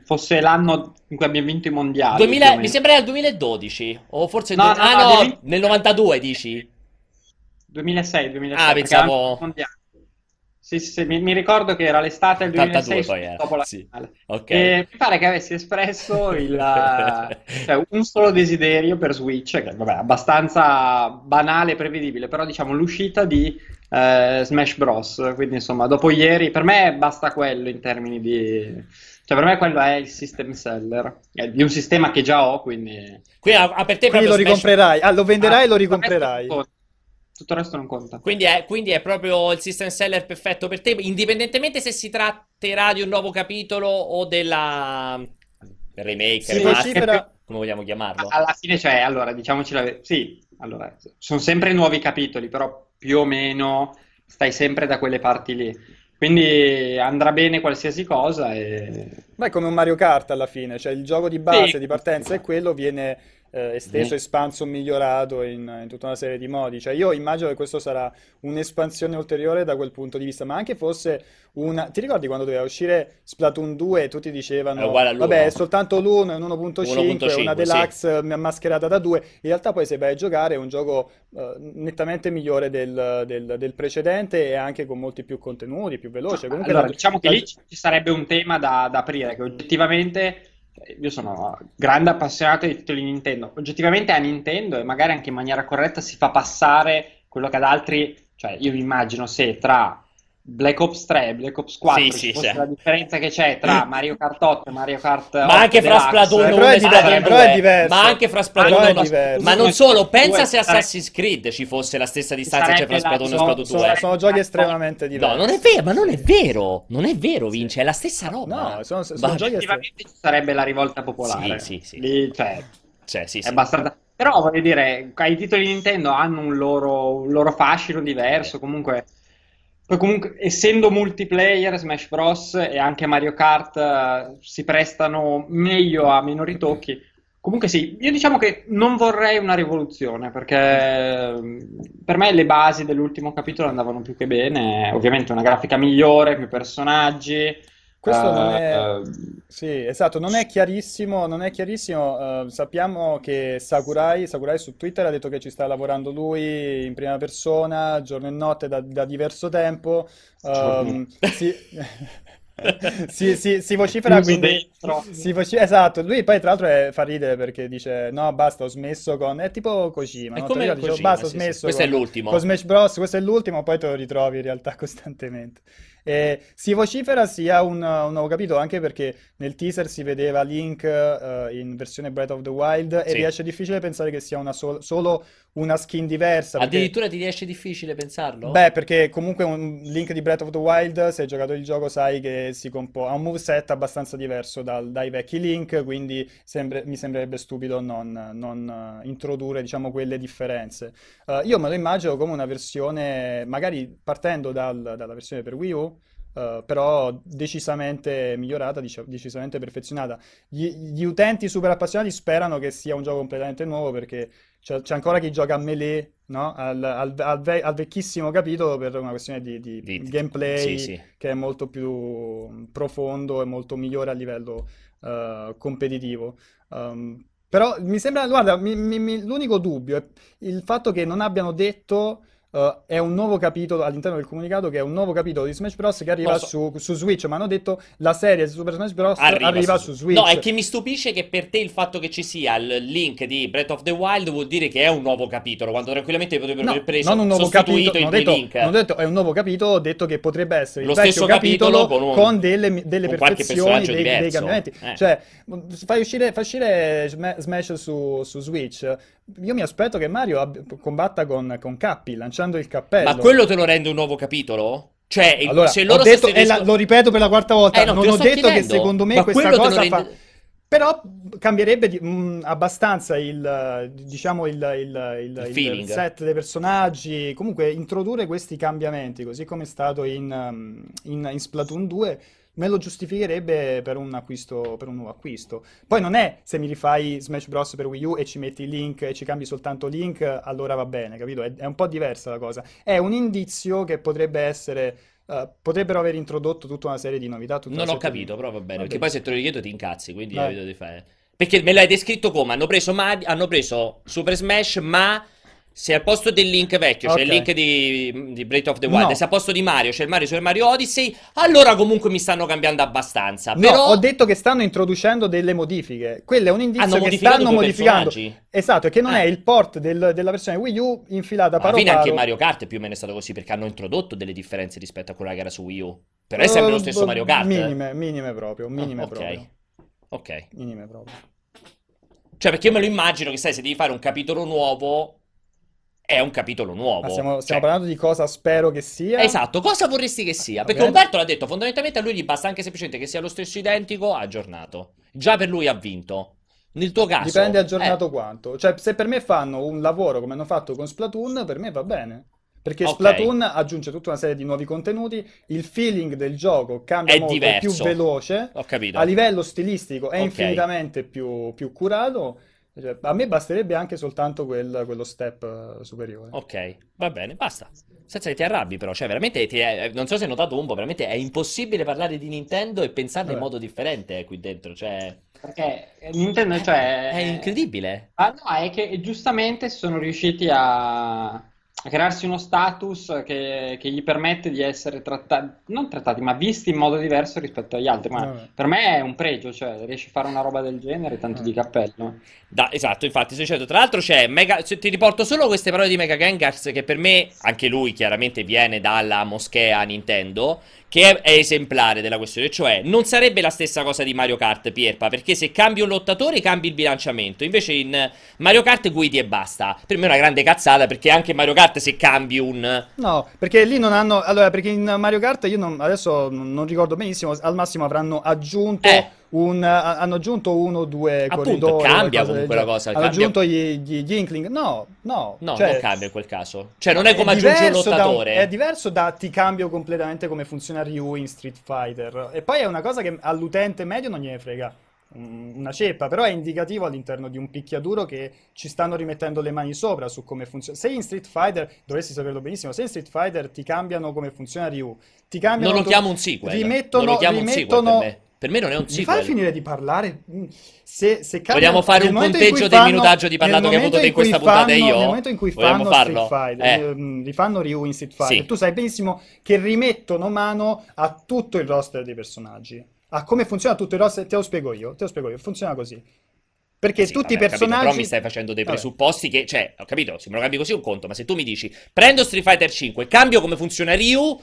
fosse l'anno in cui abbiamo vinto i mondiali. 2000, mi sembra il 2012, o forse no, do... no, ah, no, vinto... nel 92 dici? 2006, 2006. Ah, pensavo... Sì, sì, mi, mi, ricordo che era l'estate del 2006 poi era. dopo la sì. finale. Okay. E mi pare che avessi espresso il, cioè, un solo desiderio per Switch, che vabbè, abbastanza banale e prevedibile, però diciamo l'uscita di eh, Smash Bros. Quindi insomma, dopo ieri, per me basta quello in termini di... Cioè, per me quello è il system seller è di un sistema che già ho, quindi... Quindi a, per te quindi lo Smash... ricomprerai, ah, lo venderai ah, e lo ricomprerai. Tutto il resto non conta. Quindi è, quindi è, proprio il system seller perfetto per te, indipendentemente se si tratterà di un nuovo capitolo o della remake, sì, remaster, come vogliamo chiamarlo. Alla fine, cioè, allora, diciamoci la verità. Sì, allora, sono sempre nuovi capitoli, però più o meno stai sempre da quelle parti lì. Quindi andrà bene qualsiasi cosa. E... Beh, come un Mario Kart alla fine, cioè il gioco di base, sì. di partenza è quello, viene eh, esteso, mm. espanso, migliorato in, in, tutta una serie di modi. Cioè, io immagino che questo sarà un'espansione ulteriore da quel punto di vista, ma anche fosse una... Ti ricordi quando doveva uscire Splatoon 2 e tutti dicevano, vabbè, è soltanto l'1, è un 1.5, è una deluxe sì. mascherata da 2. In realtà poi se vai a giocare è un gioco uh, nettamente migliore del, del, del, precedente e anche con molti più contenuti, più veloce. Comunque allora, la... diciamo che lì ci sarebbe un tema da, da aprire, che oggettivamente io sono grande appassionato di titoli Nintendo. Oggettivamente a Nintendo e magari anche in maniera corretta si fa passare quello che ad altri, cioè io mi immagino se tra Black Ops 3 e Black Ops 4 sì, sì, sì. la differenza che c'è tra Mario Kart 8 e Mario Kart 8 ma anche fra Splatoon 1 e Splatoon 2 ma anche fra Splatoon 1 ma non solo pensa se Assassin's Creed ci fosse la stessa distanza c'è fra Splatoon 1 e Splatoon 2 sono, sono giochi estremamente diversi. No non è vero ma non è vero. Non è vero Vince è la stessa roba. No sono, sono giochi estremamente ci sarebbe la rivolta popolare. Sì sì sì. Lì, cioè, cioè, sì, è abbastanza però voglio dire i titoli Nintendo hanno un loro, un loro fascino diverso comunque poi comunque, essendo multiplayer, Smash Bros. e anche Mario Kart uh, si prestano meglio a meno ritocchi. Comunque sì, io diciamo che non vorrei una rivoluzione, perché mm, per me le basi dell'ultimo capitolo andavano più che bene. Ovviamente una grafica migliore, più personaggi, questo non è... Uh, sì, esatto, non è chiarissimo, non è chiarissimo. Uh, sappiamo che Sakurai, Sakurai su Twitter ha detto che ci sta lavorando lui in prima persona, giorno e notte da, da diverso tempo. Um, sì. si, si, si, vocifera quindi si vocifera, esatto lui poi tra l'altro è, fa ridere perché dice no basta ho smesso con è tipo Kojima è no? come Kojima, dicevo, basta ho smesso sì. questo con, è l'ultimo con Smash Bros questo è l'ultimo poi te lo ritrovi in realtà costantemente e si vocifera sia un, un, nuovo capitolo anche perché nel teaser si vedeva Link uh, in versione Breath of the Wild sì. e riesce difficile pensare che sia una sol- solo una skin diversa. Perché... Addirittura ti riesce difficile pensarlo? Beh, perché comunque un Link di Breath of the Wild, se hai giocato il gioco sai che si compo- ha un moveset abbastanza diverso dal, dai vecchi Link, quindi sembra- mi sembrerebbe stupido non, non uh, introdurre diciamo quelle differenze. Uh, io me lo immagino come una versione, magari partendo dal, dalla versione per Wii U, Uh, però decisamente migliorata, decisamente perfezionata. Gli, gli, utenti super appassionati sperano che sia un gioco completamente nuovo perché c'è, c'è ancora chi gioca a melee, no? al, al, al, ve- al, vecchissimo capitolo per una questione di, di, di gameplay sì, sì. che è molto più profondo e molto migliore a livello uh, competitivo. Um, però mi sembra, guarda, mi, mi, l'unico dubbio è il fatto che non abbiano detto Uh, è un nuovo capitolo all'interno del comunicato che è un nuovo capitolo di Smash Bros. che arriva su, su, Switch. Ma hanno detto la serie Super Smash Bros. arriva, arriva su, su, Switch. No, è che mi stupisce che per te il fatto che ci sia il link di Breath of the Wild vuol dire che è un nuovo capitolo, quando tranquillamente potrebbero no, aver preso non un nuovo capitolo, non detto, link. Non ho detto è un nuovo capitolo, ho detto che potrebbe essere Lo il stesso capitolo, con, un, con, delle, delle con perfezioni, dei, dei, cambiamenti. Eh. Cioè, fai uscire, fai uscire Smash su, su Switch io mi aspetto che Mario ab- combatta con, con Cappi lanciando il cappello. Ma quello te lo rende un nuovo capitolo? Cioè, allora, se loro detto, la, lo ripeto per la quarta volta, eh, no, non ho detto chiedendo. che secondo me Ma questa cosa rende... fa... Però cambierebbe di, mh, mm, abbastanza il, diciamo, il, il, il, il set dei personaggi. Comunque, introdurre questi cambiamenti, così come è stato in, mm, in, in Splatoon 2, me lo giustificherebbe per un acquisto, per un nuovo acquisto. Poi non è se mi rifai Smash Bros. per Wii U e ci metti il link e ci cambi soltanto link, allora va bene, capito? È, è un po' diversa la cosa. È un indizio che potrebbe essere... Uh, potrebbero aver introdotto tutta una serie di novità. Non ho capito, di... però va bene. Perché poi se te lo richiedo ti incazzi, quindi capito di fare. Perché me l'hai descritto come hanno preso, Mario, hanno preso Super Smash, ma Se al posto del link vecchio okay. c'è il link di, di Breath of the Wild, no. se al posto di Mario c'è il Mario Super Mario Odyssey, allora comunque mi stanno cambiando abbastanza. No, Però... ho detto che stanno introducendo delle modifiche. Quello è un indizio che stanno modificando. Esatto, che non ah. è il port del, della versione Wii U infilata paro Alla fine paro. anche Mario Kart più o meno è stato così, perché hanno introdotto delle differenze rispetto a quella che era su Wii U. Però è sempre uh, lo stesso Mario Kart. Minime, minime proprio, minime oh, okay. proprio. Ok. Minime proprio. Cioè, perché io me lo immagino che sai, se devi fare un capitolo nuovo è un capitolo nuovo. Ma stiamo, stiamo cioè... parlando di cosa spero che sia. Esatto, cosa vorresti che sia? Perché okay. Umberto l'ha detto, fondamentalmente a lui gli basta anche semplicemente che sia lo stesso identico aggiornato. Già per lui ha vinto. Nel tuo caso... Dipende aggiornato eh. quanto. Cioè, se per me fanno un lavoro come hanno fatto con Splatoon, per me va bene. Perché okay. Splatoon aggiunge tutta una serie di nuovi contenuti, il feeling del gioco cambia è molto, diverso. è più veloce, Ho capito. a livello stilistico è okay. infinitamente più, più curato cioè, a me basterebbe anche soltanto quel, quello step superiore. Ok, va bene, basta. Senza che ti arrabbi, però, cioè, veramente, ti è, non so se hai notato un po', veramente è impossibile parlare di Nintendo e pensarne in modo differente qui dentro, cioè... Perché Nintendo, cioè... È incredibile. Ah, no, è che giustamente sono riusciti a a crearsi uno status che, che, gli permette di essere trattati, non trattati, ma visti in modo diverso rispetto agli altri. Ma no. per me è un pregio, cioè riesci a fare una roba del genere, tanto no. di cappello. Da, esatto, infatti, certo. Tra l'altro c'è Mega, ti riporto solo queste parole di Mega Gengars che per me, anche lui chiaramente viene dalla moschea Nintendo, che è, esemplare della questione, cioè non sarebbe la stessa cosa di Mario Kart, Pierpa, perché se cambi un lottatore cambi il bilanciamento, invece in Mario Kart guidi e basta. Per me è una grande cazzata perché anche Mario Kart se cambi un... No, perché lì non hanno... Allora, perché in Mario Kart io non... adesso non ricordo benissimo, al massimo avranno aggiunto... Eh un, hanno aggiunto uno o due Appunto, corridoi. cambia comunque la cosa. Hanno cambia... aggiunto gli, gli, gli, Inkling. No, no. No, cioè, non cambia in quel caso. Cioè, non è come aggiungere un lottatore. Da, è diverso da ti cambio completamente come funziona Ryu in Street Fighter. E poi è una cosa che all'utente medio non gliene frega una ceppa, però è indicativo all'interno di un picchiaduro che ci stanno rimettendo le mani sopra su come funziona. Se in Street Fighter, dovresti saperlo benissimo, se in Street Fighter ti cambiano come funziona Ryu, ti cambiano... Non lo chiamo un sequel. Rimettono, non lo chiamo rimettono, un sequel per me. Non è un sequel. Mi fai finire di parlare? Mm. Se, se cambia, Vogliamo fare un conteggio del minutaggio di parlato che ho avuto in questa fanno, puntata io? Nel momento in cui fanno Street Fighter, eh. Mm, rifanno Ryu in Street Fighter, sì. tu sai benissimo che rimettono mano a tutto il roster dei personaggi. A come funziona tutto il roster, te lo spiego io, te lo spiego io, funziona così. Perché sì, tutti vabbè, i personaggi. Capito, però mi stai facendo dei presupposti vabbè. che. Cioè, ho capito, se me lo cambi così un conto, ma se tu mi dici prendo Street Fighter 5, cambio come funziona Ryu,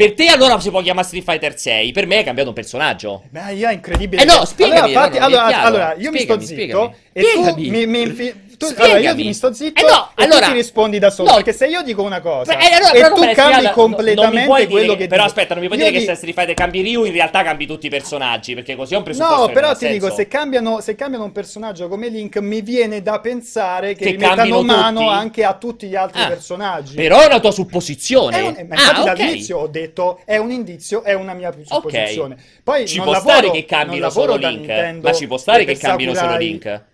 per te allora si può chiamare Street Fighter 6, per me è cambiato un personaggio. Beh, io è incredibile. Eh no, spiegami. Allora, infatti, allora, allora, io spiegami, mi sto zitto spiegami. e spiegami. tu mi, mi infi- tu, allora io mi sto zitto eh no, e allora, tu ti rispondi da solo. No. Perché se io dico una cosa Beh, allora, e tu cambi spiegata, completamente quello che, che Però aspetta, non mi puoi dire che se Street Fighter cambi Ryu, in realtà cambi tutti i personaggi. Perché così è un presupposto. No, però ti dico, se cambiano, se cambiano un personaggio come Link, mi viene da pensare che, che mettano mano tutti? anche a tutti gli altri ah, personaggi. Però è una tua supposizione. Un, ma infatti ah, dall'inizio ho detto è un indizio, è una mia supposizione. Poi ci può stare che cambino solo Link. Ma ci può stare che cambino solo Link.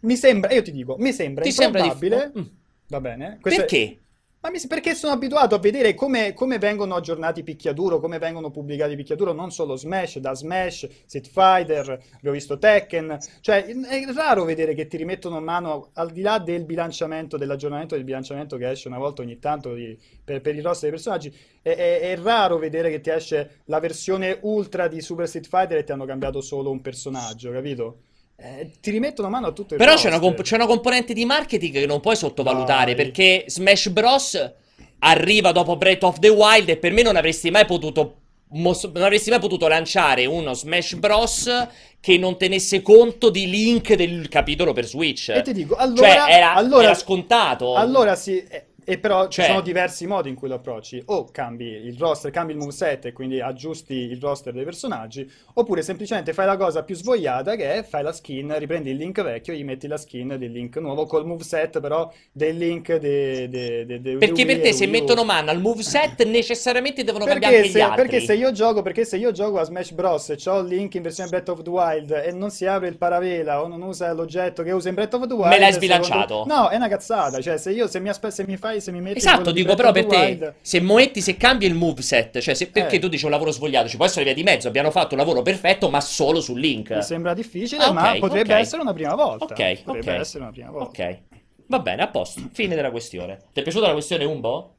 Mi sembra, io ti dico, mi sembra ti improbabile. Sembra di... Mm. Va bene? Perché? È... Ma mi... perché sono abituato a vedere come, come, vengono aggiornati i picchiaduro, come vengono pubblicati i picchiaduro, non solo Smash, da Smash, Street Fighter, abbiamo visto Tekken. Cioè, è raro vedere che ti rimettono in mano, al di là del bilanciamento, dell'aggiornamento del bilanciamento che esce una volta ogni tanto di, per, per, il roster dei personaggi, è, è, è, raro vedere che ti esce la versione ultra di Super Street Fighter e ti hanno cambiato solo un personaggio, capito? Eh, ti rimettono mano a tutto il Però c'è una, comp- c'è una, componente di marketing che non puoi sottovalutare Dai. perché Smash Bros. arriva dopo Breath of the Wild e per me non avresti mai potuto Mos- non avresti mai potuto lanciare uno Smash Bros. che non tenesse conto di link del capitolo per Switch. E ti dico, allora, cioè, era, allora, era scontato. Allora sì, eh, e però cioè... ci sono diversi modi in cui lo approcci. O cambi il roster, cambi il moveset e quindi aggiusti il roster dei personaggi, oppure semplicemente fai la cosa più svogliata che è fai la skin, riprendi il link vecchio e gli metti la skin del link nuovo col moveset però del link de, de, de, de Perché per te se mettono mano al moveset necessariamente devono perché cambiare se, gli altri. Perché se io gioco, perché se io gioco a Smash Bros e ho il link in versione Breath of the Wild e non si apre il paravela o non usa l'oggetto che usa in Breath of the Wild... Me l'hai sbilanciato. Secondo... No, è una cazzata, cioè se io se mi, aspe- se mi fai, se mi metti... Esatto, dico però per te, se Moetti, se cambia il moveset, cioè se, perché eh. tu dici un lavoro svogliato, ci può essere via di mezzo, abbiamo fatto un lavoro perfetto ma solo sul link. Mi sembra difficile, ah, okay, ma potrebbe okay. essere una prima volta. Ok, potrebbe okay. essere una prima volta. Ok. Va bene, a posto. Fine della questione. Ti è piaciuta la questione Umbo?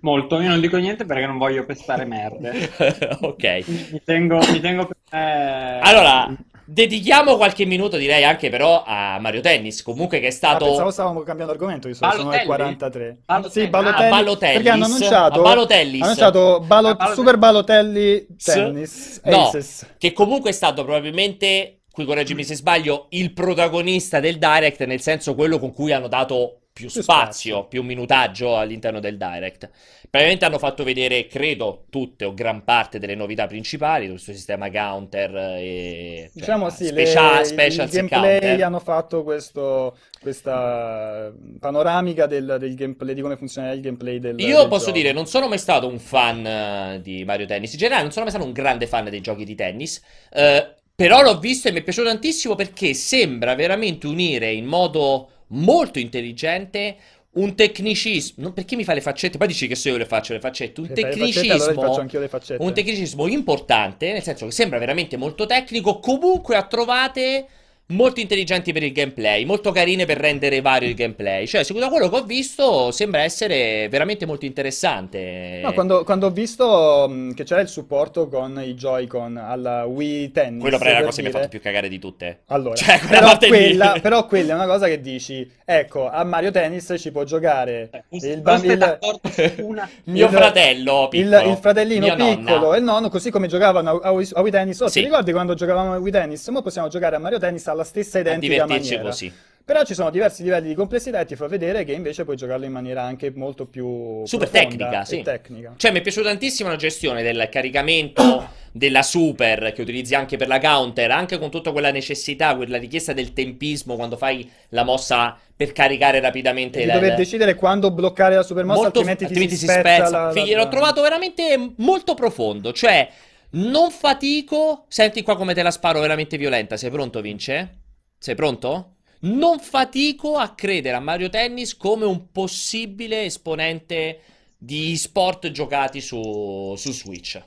Molto, io non dico niente perché non voglio pestare merde. ok. Mi tengo, mi tengo per me... Allora, dedichiamo qualche minuto, direi anche però a Mario Tennis, comunque che è stato... Ah, pensavo stavamo cambiando argomento, che sono le 43. Ballotelli? Sì, Balotelli. Ah, Balotelli. Perché hanno annunciato... Balotellis. Hanno annunciato Balo... Balotelli. Super Balotelli Tennis. No, Aces. che comunque è stato probabilmente qui correggimi se sbaglio, il protagonista del Direct, nel senso quello con cui hanno dato più, spazio, spazio, più minutaggio all'interno del Direct. Praticamente hanno fatto vedere, credo, tutte o gran parte delle novità principali, questo sistema counter e cioè, diciamo sì, special, le, special il gameplay counter. hanno fatto questo, questa panoramica del, del, gameplay, di come funziona il gameplay del Io del posso gioco. dire, non sono mai stato un fan uh, di Mario Tennis, in generale non sono mai stato un grande fan dei giochi di tennis, uh, però l'ho visto e mi è piaciuto tantissimo perché sembra veramente unire in modo molto intelligente un tecnicismo, perché mi fa le faccette? Poi dici che se io le faccio le faccette, un Se tecnicismo, faccette, allora le faccette. un tecnicismo importante, nel senso che sembra veramente molto tecnico, comunque ha trovate molto intelligenti per il gameplay, molto carine per rendere vario il gameplay. Cioè, secondo quello che ho visto, sembra essere veramente molto interessante. No, quando, quando ho visto mh, che c'era il supporto con i Joy-Con alla Wii Tennis, quello però è la cosa che mi ha fatto più cagare di tutte. Allora, cioè, però, quella, però, quella, è una cosa che dici, ecco, a Mario Tennis ci può giocare eh, il bambino, mio fratello, il, il, fratellino piccolo nonna. e il nonno, così come giocavano a, a, Wii, a Wii Tennis. Oh, sì. ti ricordi quando giocavamo a Wii Tennis? Ora possiamo giocare a Mario Tennis alla stessa identica maniera. così. Però ci sono diversi livelli di complessità e ti fa vedere che invece puoi giocarlo in maniera anche molto più super tecnica, sì. tecnica. Cioè, mi è piaciuta tantissimo la gestione del caricamento della super che utilizzi anche per la counter, anche con tutta quella necessità, quella richiesta del tempismo quando fai la mossa per caricare rapidamente di la, dover decidere quando bloccare la super mossa, molto, altrimenti, altrimenti si, si spezza. spezza. La, Figli, l'ho trovato veramente molto profondo, cioè non fatico. Senti qua come te la sparo veramente violenta. Sei pronto, Vince? Sei pronto? Non fatico a credere a Mario Tennis come un possibile esponente di sport giocati su, su Switch.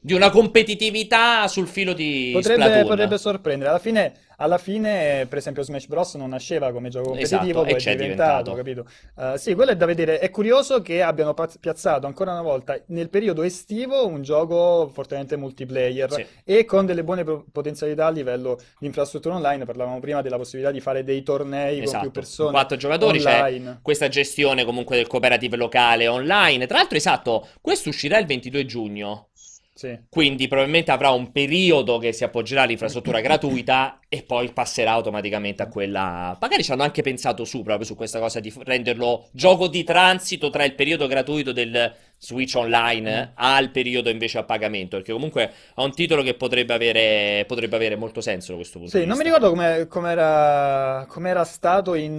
Di una competitività sul filo di potrebbe, Splatoon. potrebbe sorprendere. Alla fine alla fine, per esempio, Smash Bros. non nasceva come gioco competitivo, esatto, poi è diventato, diventato. capito? Uh, sì, quello è da vedere. È curioso che abbiano piazzato ancora una volta nel periodo estivo un gioco fortemente multiplayer sì. e con delle buone potenzialità a livello di infrastruttura online. Parlavamo prima della possibilità di fare dei tornei esatto. con più persone. Quattro giocatori, online. c'è questa gestione comunque del cooperative locale online. Tra l'altro, esatto, questo uscirà il 22 giugno. Sì. Quindi probabilmente avrà un periodo che si appoggerà all'infrastruttura gratuita e poi passerà automaticamente a quella. Magari ci hanno anche pensato su proprio su questa cosa di renderlo gioco di transito tra il periodo gratuito del Switch Online mm. al periodo invece a pagamento. Perché comunque ha un titolo che potrebbe avere, potrebbe avere molto senso da questo punto sì, di vista. non mi ricordo come era, stato in,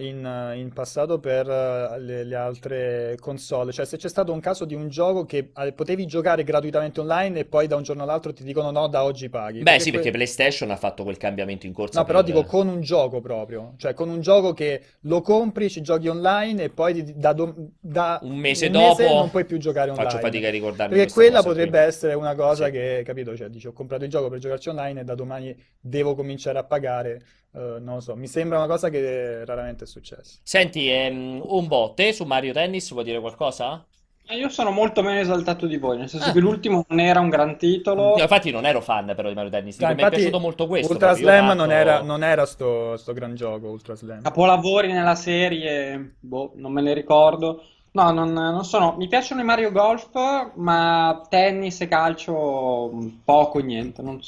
in, in, passato per le, le, altre console. Cioè, se c'è stato un caso di un gioco che eh, potevi giocare gratuitamente online e poi da un giorno all'altro ti dicono no, da oggi paghi. Beh, perché sì, que... perché PlayStation ha fatto quel cambiamento in corsa. No, però dico con un gioco proprio, cioè con un gioco che lo compri, ci giochi online e poi da, do... da un mese un dopo mese puoi più giocare online. Faccio fatica a ricordarmi. Perché quella potrebbe qui. essere una cosa sì. che, capito, cioè dici ho comprato il gioco per giocarci online e da domani devo cominciare a pagare. Uh, non lo so, mi sembra una cosa che raramente è successa. Senti, ehm, un bot, te su Mario Tennis vuoi dire qualcosa? Io sono molto meno esaltato di voi, nel senso ah. che l'ultimo non era un gran titolo. Io, infatti non ero fan però di Mario Tennis, no, mi è piaciuto molto questo. Ultra Slam fatto... non era, non era sto, sto, gran gioco, Ultra Slam. Capolavori nella serie, boh, non me ne ricordo. No, non, non, sono. Mi piacciono i Mario Golf, ma tennis e calcio poco, niente. Non,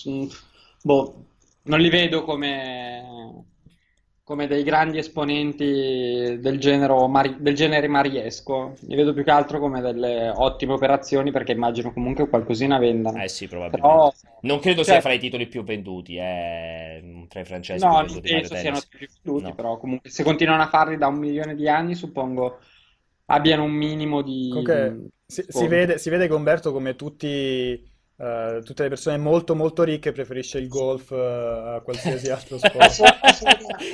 boh, non li vedo come, come dei grandi esponenti del, genero, del genere mariesco. Li vedo più che altro come delle ottime operazioni perché immagino comunque qualcosina vendano. Eh sì, probabilmente. Però, non credo cioè, sia fra i titoli più venduti, eh, tra i francesi no, non penso siano i più venduti, no. però comunque se continuano a farli da un milione di anni, suppongo abbiano un minimo di... Comunque, si, si, vede, si vede che Umberto, come tutti Uh, tutte le persone molto molto ricche preferisce il golf uh, a qualsiasi altro sport.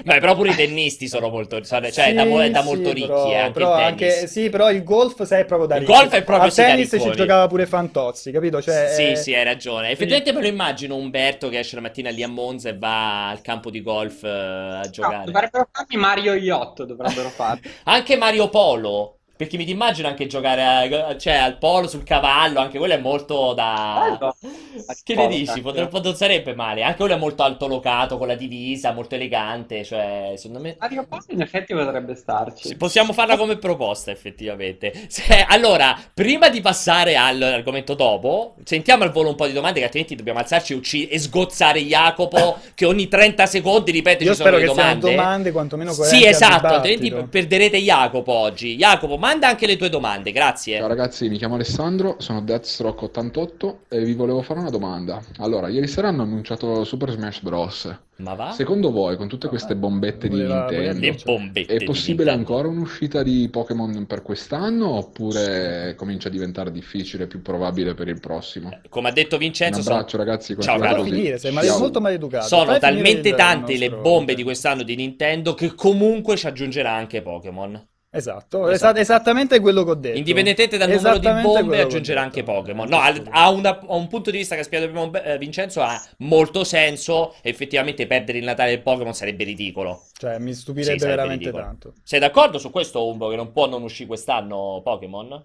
Beh, però pure i tennisti sono molto, cioè sì, da, da, molto sì, ricchi però, eh, anche però, anche, sì, però il golf sai è proprio da ricchi. Il golf è proprio A tennis ci giocava pure Fantozzi, capito? Cioè, sì, è... sì, hai ragione. Effettivamente me lo immagino Umberto che esce la mattina lì a Monza e va al campo di golf uh, a giocare. No, dovrebbero farmi Mario Yacht, dovrebbero farmi. anche Mario Polo. Perché mi immagino anche giocare a, cioè, al polo sul cavallo, anche quello è molto da... Bello. Che ne dici? Potrebbe, non sarebbe male. Anche quello è molto altolocato, con la divisa, molto elegante, cioè, secondo me... Mario Polo in effetti potrebbe starci. Possiamo farla come proposta, effettivamente. Se, allora, prima di passare all'argomento dopo, sentiamo al volo un po' di domande, che altrimenti dobbiamo alzarci e, ucc- e sgozzare Jacopo, che ogni 30 secondi ripete Io ci sono le domande. Io spero che domande quantomeno Sì, esatto, altrimenti perderete Jacopo oggi. Jacopo, manda anche le tue domande, grazie. Ciao ragazzi, mi chiamo Alessandro, sono Deathstroke88 e vi volevo fare una domanda. Allora, ieri sera hanno annunciato Super Smash Bros. Ma va? Secondo voi, con tutte queste bombette di Nintendo, bombette è possibile ancora un'uscita di Pokémon per quest'anno oppure comincia a diventare difficile, più probabile per il prossimo? Come ha detto Vincenzo, un abbraccio sono... ragazzi, Ciao, caro. Finire, sei male, molto maleducato. Sono Fai talmente tante le bombe di quest'anno di Nintendo che comunque ci aggiungerà anche Pokémon. Esatto, esatto, esattamente quello che ho detto. Indipendentemente dal numero di bombe, aggiungerà anche Pokémon. No, ha, una, ha, un punto di vista che ha spiegato prima eh, Vincenzo, ha molto senso. Effettivamente perdere il Natale del Pokémon sarebbe ridicolo. Cioè, mi stupirebbe sì, veramente ridicolo. tanto. Sei d'accordo su questo, Umbo, che non può non uscire quest'anno Pokémon?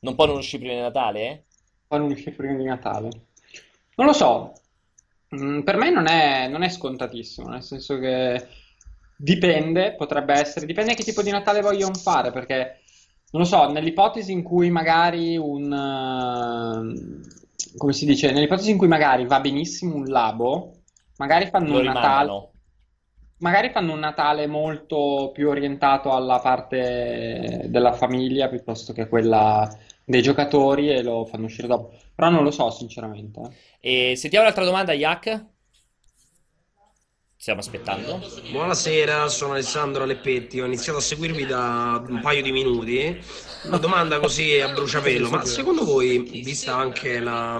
Non può non uscire prima di Natale? Può non uscire prima di Natale. Non lo so. Mm, per me non è, non è scontatissimo, nel senso che Dipende, potrebbe essere, dipende che tipo di Natale vogliono fare, perché non lo so, nell'ipotesi in cui magari un uh, come si dice, nell'ipotesi in cui magari va benissimo un labo, magari fanno un Natale magari fanno un Natale molto più orientato alla parte della famiglia piuttosto che quella dei giocatori e lo fanno uscire dopo. Però non lo so, sinceramente. E sentiamo un'altra domanda, Yak. Stiamo aspettando. Buonasera, sono Alessandro Leppetti. Ho iniziato a seguirvi da un paio di minuti. Una domanda così a bruciapelo: ma secondo voi, vista anche la,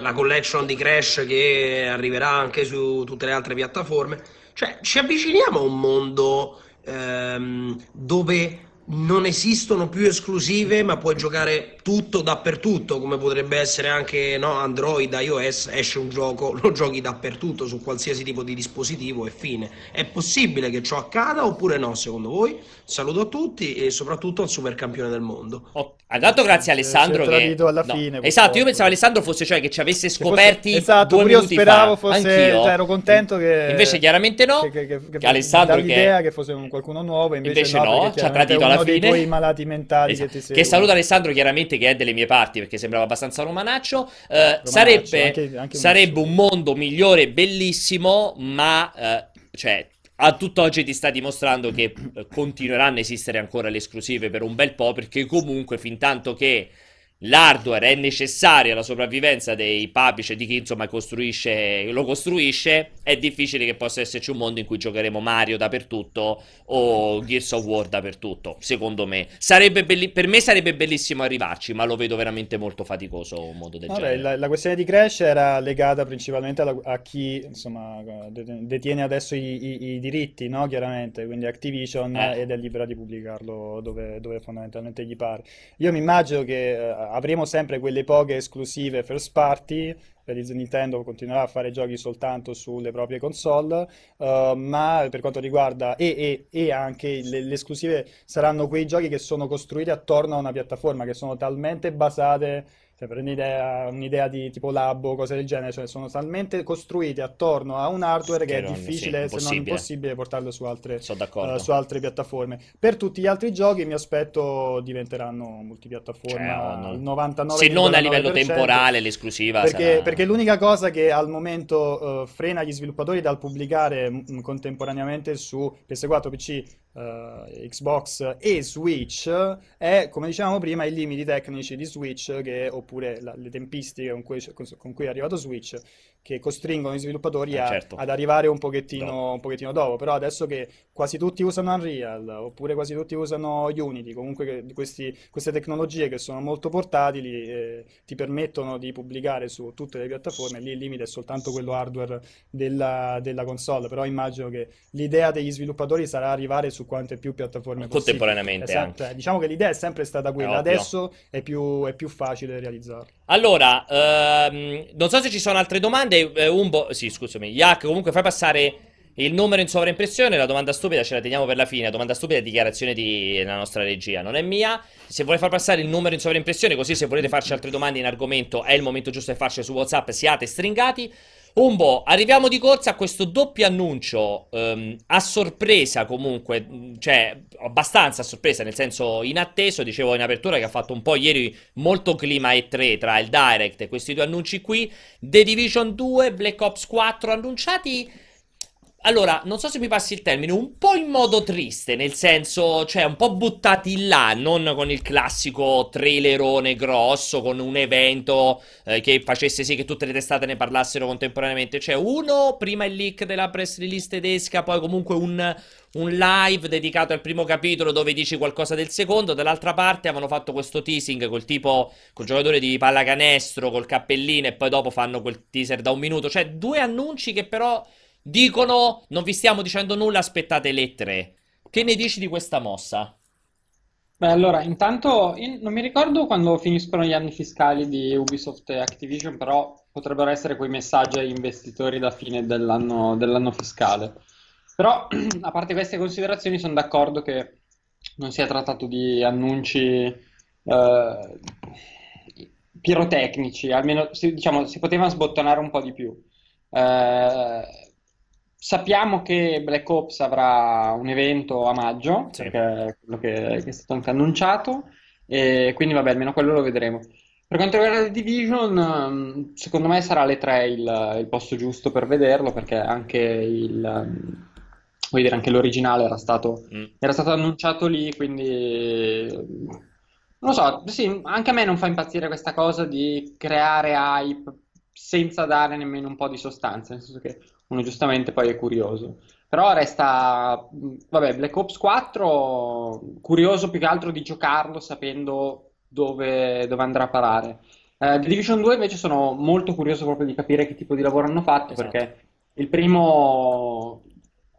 la collection di Crash che arriverà anche su tutte le altre piattaforme, cioè ci avviciniamo a un mondo ehm, dove non esistono più esclusive, ma puoi giocare tutto dappertutto, come potrebbe essere anche no, Android, iOS, esce un gioco, lo giochi dappertutto su qualsiasi tipo di dispositivo e fine. È possibile che ciò accada oppure no, secondo voi? Saluto a tutti e soprattutto al super campione del mondo. Oh, Intanto grazie a Alessandro che... alla no. fine. Esatto, io pensavo Alessandro fosse cioè che ci avesse scoperti fosse... esatto, due io speravo fa. fosse... Cioè, ero contento che... Invece chiaramente no. Che, che, che, che Alessandro che... che fosse un qualcuno nuovo, invece, invece no, no ci ha tradito alla fine. dei tuoi malati mentali esatto. che ti Che saluta Alessandro chiaramente che è delle mie parti perché sembrava abbastanza romanaccio. Eh, sarebbe anche, anche sarebbe un mondo migliore, bellissimo, ma... Eh, cioè, a tutt'oggi ti sta dimostrando che eh, continueranno a esistere ancora le esclusive per un bel po', perché comunque fin tanto che l'hardware è necessario alla sopravvivenza dei publisher di chi insomma costruisce, lo costruisce, è difficile che possa esserci un mondo in cui giocheremo Mario dappertutto o Gears of War dappertutto, secondo me. Sarebbe belli- per me sarebbe bellissimo arrivarci, ma lo vedo veramente molto faticoso un modo del Vabbè, genere. La, la, questione di Crash era legata principalmente alla, a chi insomma, detiene adesso i, i, i diritti, no? chiaramente, quindi Activision eh. ed è libera di pubblicarlo dove, dove, fondamentalmente gli pare. Io mi immagino che uh, avremo sempre quelle poche esclusive first party. Per Nintendo continuerà a fare giochi soltanto sulle proprie console, uh, ma per quanto riguarda e, e, e anche le, le, esclusive saranno quei giochi che sono costruiti attorno a una piattaforma, che sono talmente basate cioè, per un'idea, un'idea di tipo lab o cose del genere, cioè sono talmente costruite attorno a un hardware che, che è difficile, sì, se non impossibile, portarlo su altre, uh, su altre, piattaforme. Per tutti gli altri giochi mi aspetto diventeranno multipiattaforma cioè, il 99 Se non a livello temporale l'esclusiva perché, sarà... perché l'unica cosa che al momento uh, frena gli sviluppatori dal pubblicare m- mm, contemporaneamente su PS4, PC uh, Xbox e Switch è, come dicevamo prima, i limiti tecnici di Switch che, oppure la, le tempistiche con cui, con cui, è arrivato Switch che costringono gli sviluppatori eh, a, certo. ad arrivare un pochettino, un pochettino, dopo. Però adesso che quasi tutti usano Unreal, oppure quasi tutti usano Unity, comunque questi, queste tecnologie che sono molto portatili eh, ti permettono di pubblicare su tutte le piattaforme, lì il limite è soltanto quello hardware della, della console, però immagino che l'idea degli sviluppatori sarà arrivare su quante più piattaforme Contemporaneamente esatto, eh, diciamo che l'idea è sempre stata quella, è adesso è più, è più facile realizzarla. Allora, ehm, non so se ci sono altre domande. Eh, Umbo, sì, scusami, Yak, comunque fai passare il numero in sovraimpressione. La domanda stupida ce la teniamo per la fine. La domanda stupida è dichiarazione della nostra regia, non è mia. Se vuole far passare il numero in sovraimpressione, così se volete farci altre domande in argomento, è il momento giusto di farcele su WhatsApp. Siate stringati. Umbo, arriviamo di corsa a questo doppio annuncio um, a sorpresa comunque, cioè abbastanza a sorpresa, nel senso inatteso, dicevo in apertura che ha fatto un po' ieri molto clima E3 tra il Direct e questi due annunci qui, The Division 2, Black Ops 4 annunciati allora, non so se mi passi il termine, un po' in modo triste, nel senso, cioè un po' buttati là, non con il classico trailerone grosso, con un evento eh, che facesse sì che tutte le testate ne parlassero contemporaneamente. Cioè, uno, prima il leak della press release tedesca, poi comunque un, un live dedicato al primo capitolo dove dici qualcosa del secondo, dall'altra parte avevano fatto questo teasing col tipo, col giocatore di pallacanestro, col cappellino e poi dopo fanno quel teaser da un minuto. Cioè, due annunci che però Dicono, non vi stiamo dicendo nulla, aspettate lettere. Che ne dici di questa mossa? Beh, allora, intanto non mi ricordo quando finiscono gli anni fiscali di Ubisoft e Activision, però potrebbero essere quei messaggi agli investitori da fine dell'anno, dell'anno fiscale. Però, a parte queste considerazioni, sono d'accordo che non sia trattato di annunci eh, pirotecnici, almeno diciamo, si poteva sbottonare un po' di più. Eh, Sappiamo che Black Ops avrà un evento a maggio, sì. perché è quello che, che, è stato anche annunciato, e quindi vabbè, almeno quello lo vedremo. Per quanto riguarda The Division, mm, secondo me sarà le 3 il, il posto giusto per vederlo, perché anche il, mm, dire, anche l'originale era stato, mm. era stato annunciato lì, quindi non lo so, sì, anche a me non fa impazzire questa cosa di creare hype senza dare nemmeno un po' di sostanza, nel senso che uno giustamente poi è curioso. Però resta, vabbè, Black Ops 4, curioso più che altro di giocarlo sapendo dove, dove andrà a parare. Uh, The Division 2 invece sono molto curioso proprio di capire che tipo di lavoro hanno fatto esatto. perché il primo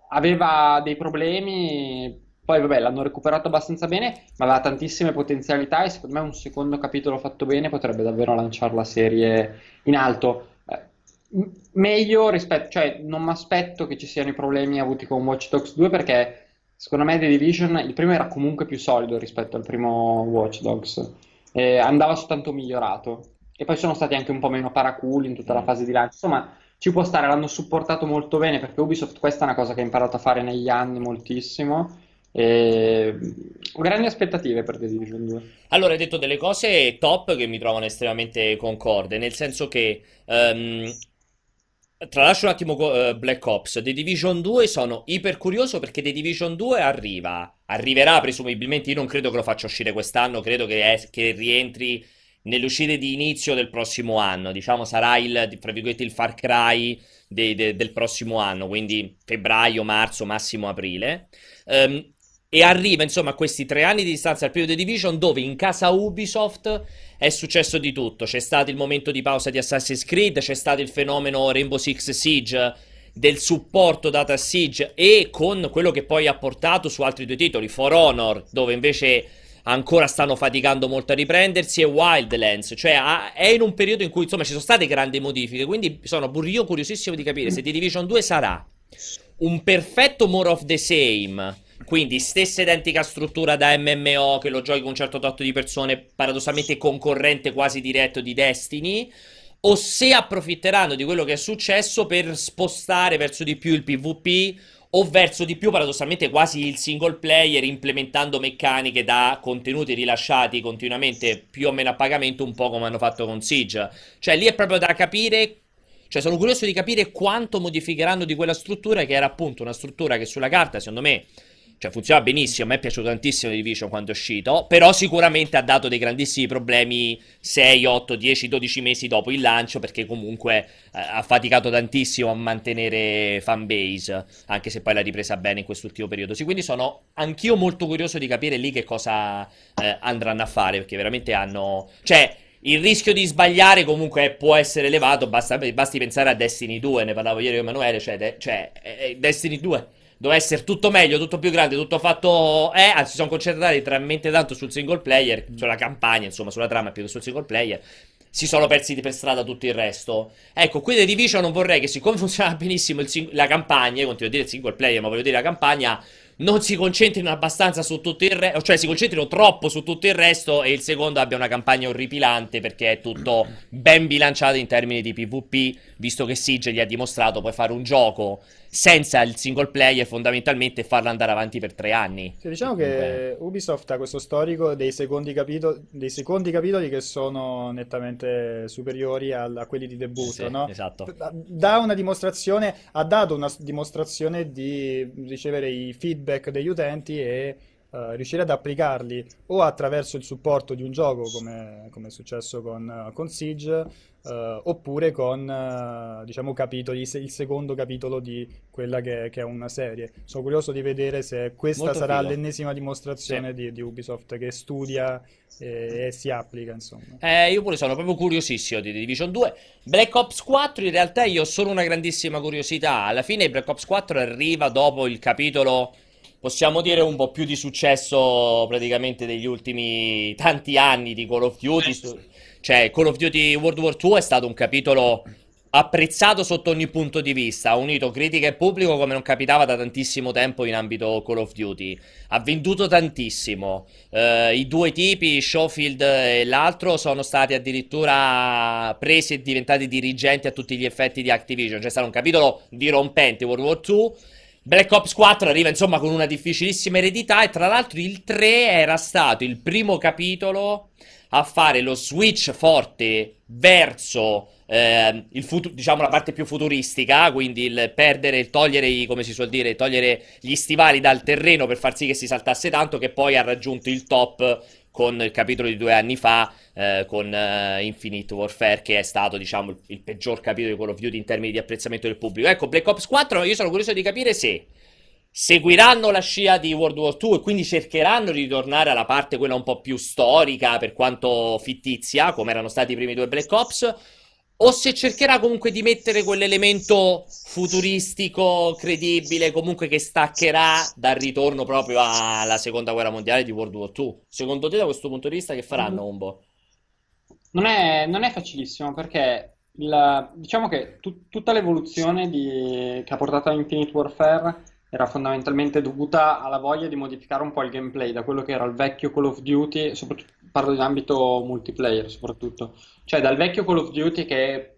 aveva dei problemi, poi vabbè l'hanno recuperato abbastanza bene, ma aveva tantissime potenzialità e secondo me un secondo capitolo fatto bene potrebbe davvero lanciare la serie in alto meglio rispetto, cioè non mi aspetto che ci siano i problemi avuti con Watch Dogs 2 perché secondo me The Division il primo era comunque più solido rispetto al primo Watch Dogs, eh, andava soltanto migliorato e poi sono stati anche un po' meno paraculi in tutta la fase di lancio, insomma ci può stare, l'hanno supportato molto bene perché Ubisoft questa è una cosa che ha imparato a fare negli anni moltissimo. E... Grandi aspettative per The Division 2. Allora, hai detto delle cose top che mi trovano estremamente concorde, nel senso che um, Tralascio un attimo uh, Black Ops. The Division 2 sono iper curioso perché The Division 2 arriva. Arriverà presumibilmente. Io non credo che lo faccia uscire quest'anno. Credo che, è, che rientri nelle uscite di inizio del prossimo anno. Diciamo sarà il, virgolette, il Far Cry de, de, del prossimo anno. Quindi febbraio, marzo, massimo aprile. Um, e arriva insomma a questi tre anni di distanza dal periodo The Division dove in casa Ubisoft è successo di tutto. C'è stato il momento di pausa di Assassin's Creed, c'è stato il fenomeno Rainbow Six Siege del supporto dato a Siege e con quello che poi ha portato su altri due titoli, For Honor, dove invece ancora stanno faticando molto a riprendersi, e Wildlands, cioè è in un periodo in cui insomma ci sono state grandi modifiche, quindi sono io curiosissimo di capire se The Division 2 sarà un perfetto more of the same quindi stessa identica struttura da MMO che lo giochi con un certo tot di persone, paradossalmente concorrente quasi diretto di Destiny, o se approfitteranno di quello che è successo per spostare verso di più il PvP o verso di più paradossalmente quasi il single player implementando meccaniche da contenuti rilasciati continuamente più o meno a pagamento un po' come hanno fatto con Siege. Cioè lì è proprio da capire cioè sono curioso di capire quanto modificheranno di quella struttura che era appunto una struttura che sulla carta secondo me cioè funziona benissimo, a me è piaciuto tantissimo The Division quando è uscito, però sicuramente ha dato dei grandissimi problemi 6, 8, 10, 12 mesi dopo il lancio perché comunque eh, ha faticato tantissimo a mantenere fanbase, anche se poi l'ha ripresa bene in quest'ultimo periodo. Sì, quindi sono anch'io molto curioso di capire lì che cosa eh, andranno a fare perché veramente hanno... Cioè, il rischio di sbagliare comunque può essere elevato, basta, basti pensare a Destiny 2, ne parlavo ieri con Emanuele, cioè, de, cioè eh, Destiny 2 doveva essere tutto meglio, tutto più grande, tutto fatto... Eh, anzi, si sono concentrati talmente tanto sul single player, sulla campagna, insomma, sulla trama più che sul single player. Si sono persi per strada tutto il resto. Ecco, qui The Division non vorrei che, siccome funziona benissimo sing- la campagna, io continuo a dire il single player, ma voglio dire la campagna, non si concentrino abbastanza su tutto il resto, cioè si concentrino troppo su tutto il resto e il secondo abbia una campagna orripilante perché è tutto ben bilanciato in termini di PvP, visto che Siege gli ha dimostrato puoi fare un gioco senza il single player fondamentalmente farlo andare avanti per tre anni. Sì, diciamo che Ubisoft ha questo storico dei secondi, capito- dei secondi capitoli che sono nettamente superiori a, a quelli di debutto, sì, no? Esatto. Da una dimostrazione, ha dato una dimostrazione di ricevere i feedback degli utenti e Uh, riuscire ad applicarli o attraverso il supporto di un gioco come, come è successo con, uh, con Siege Uh, oppure con uh, diciamo capitoli, il secondo capitolo di quella che, che, è una serie. Sono curioso di vedere se questa Molto sarà figo. l'ennesima dimostrazione sì. di, di, Ubisoft che studia e, e si applica. Insomma. Eh, io pure sono proprio curiosissimo di Division 2. Black Ops 4 in realtà io ho solo una grandissima curiosità. Alla fine Black Ops 4 arriva dopo il capitolo possiamo dire un po' più di successo praticamente degli ultimi tanti anni di Call of Duty. Su, cioè, Call of Duty World War II è stato un capitolo apprezzato sotto ogni punto di vista, ha unito critica e pubblico come non capitava da tantissimo tempo in ambito Call of Duty. Ha venduto tantissimo. Uh, I due tipi, Schofield e l'altro, sono stati addirittura presi e diventati dirigenti a tutti gli effetti di Activision. C'è stato un capitolo dirompente World War II. Black Ops 4 arriva insomma con una difficilissima eredità e tra l'altro il 3 era stato il primo capitolo a fare lo switch forte verso eh, il futu- diciamo la parte più futuristica, quindi il perdere, il togliere, i, come si suol dire, togliere gli stivali dal terreno per far sì che si saltasse tanto, che poi ha raggiunto il top con il capitolo di due anni fa, eh, con uh, Infinite Warfare, che è stato, diciamo, il, il peggior capitolo di Call of Duty in termini di apprezzamento del pubblico. Ecco, Black Ops 4, io sono curioso di capire se seguiranno la scia di World War II e quindi cercheranno di ritornare alla parte quella un po' più storica, per quanto fittizia, come erano stati i primi due Black Ops, o se cercherà comunque di mettere quell'elemento futuristico, credibile, comunque che staccherà dal ritorno proprio alla seconda guerra mondiale di World War II. Secondo te, da questo punto di vista, che faranno, Umbo? Non è, non è facilissimo perché il, diciamo che tu, tutta l'evoluzione di, che ha portato a Infinite Warfare era fondamentalmente dovuta alla voglia di modificare un po' il gameplay da quello che era il vecchio Call of Duty, parlo di ambito multiplayer soprattutto, cioè dal vecchio Call of Duty che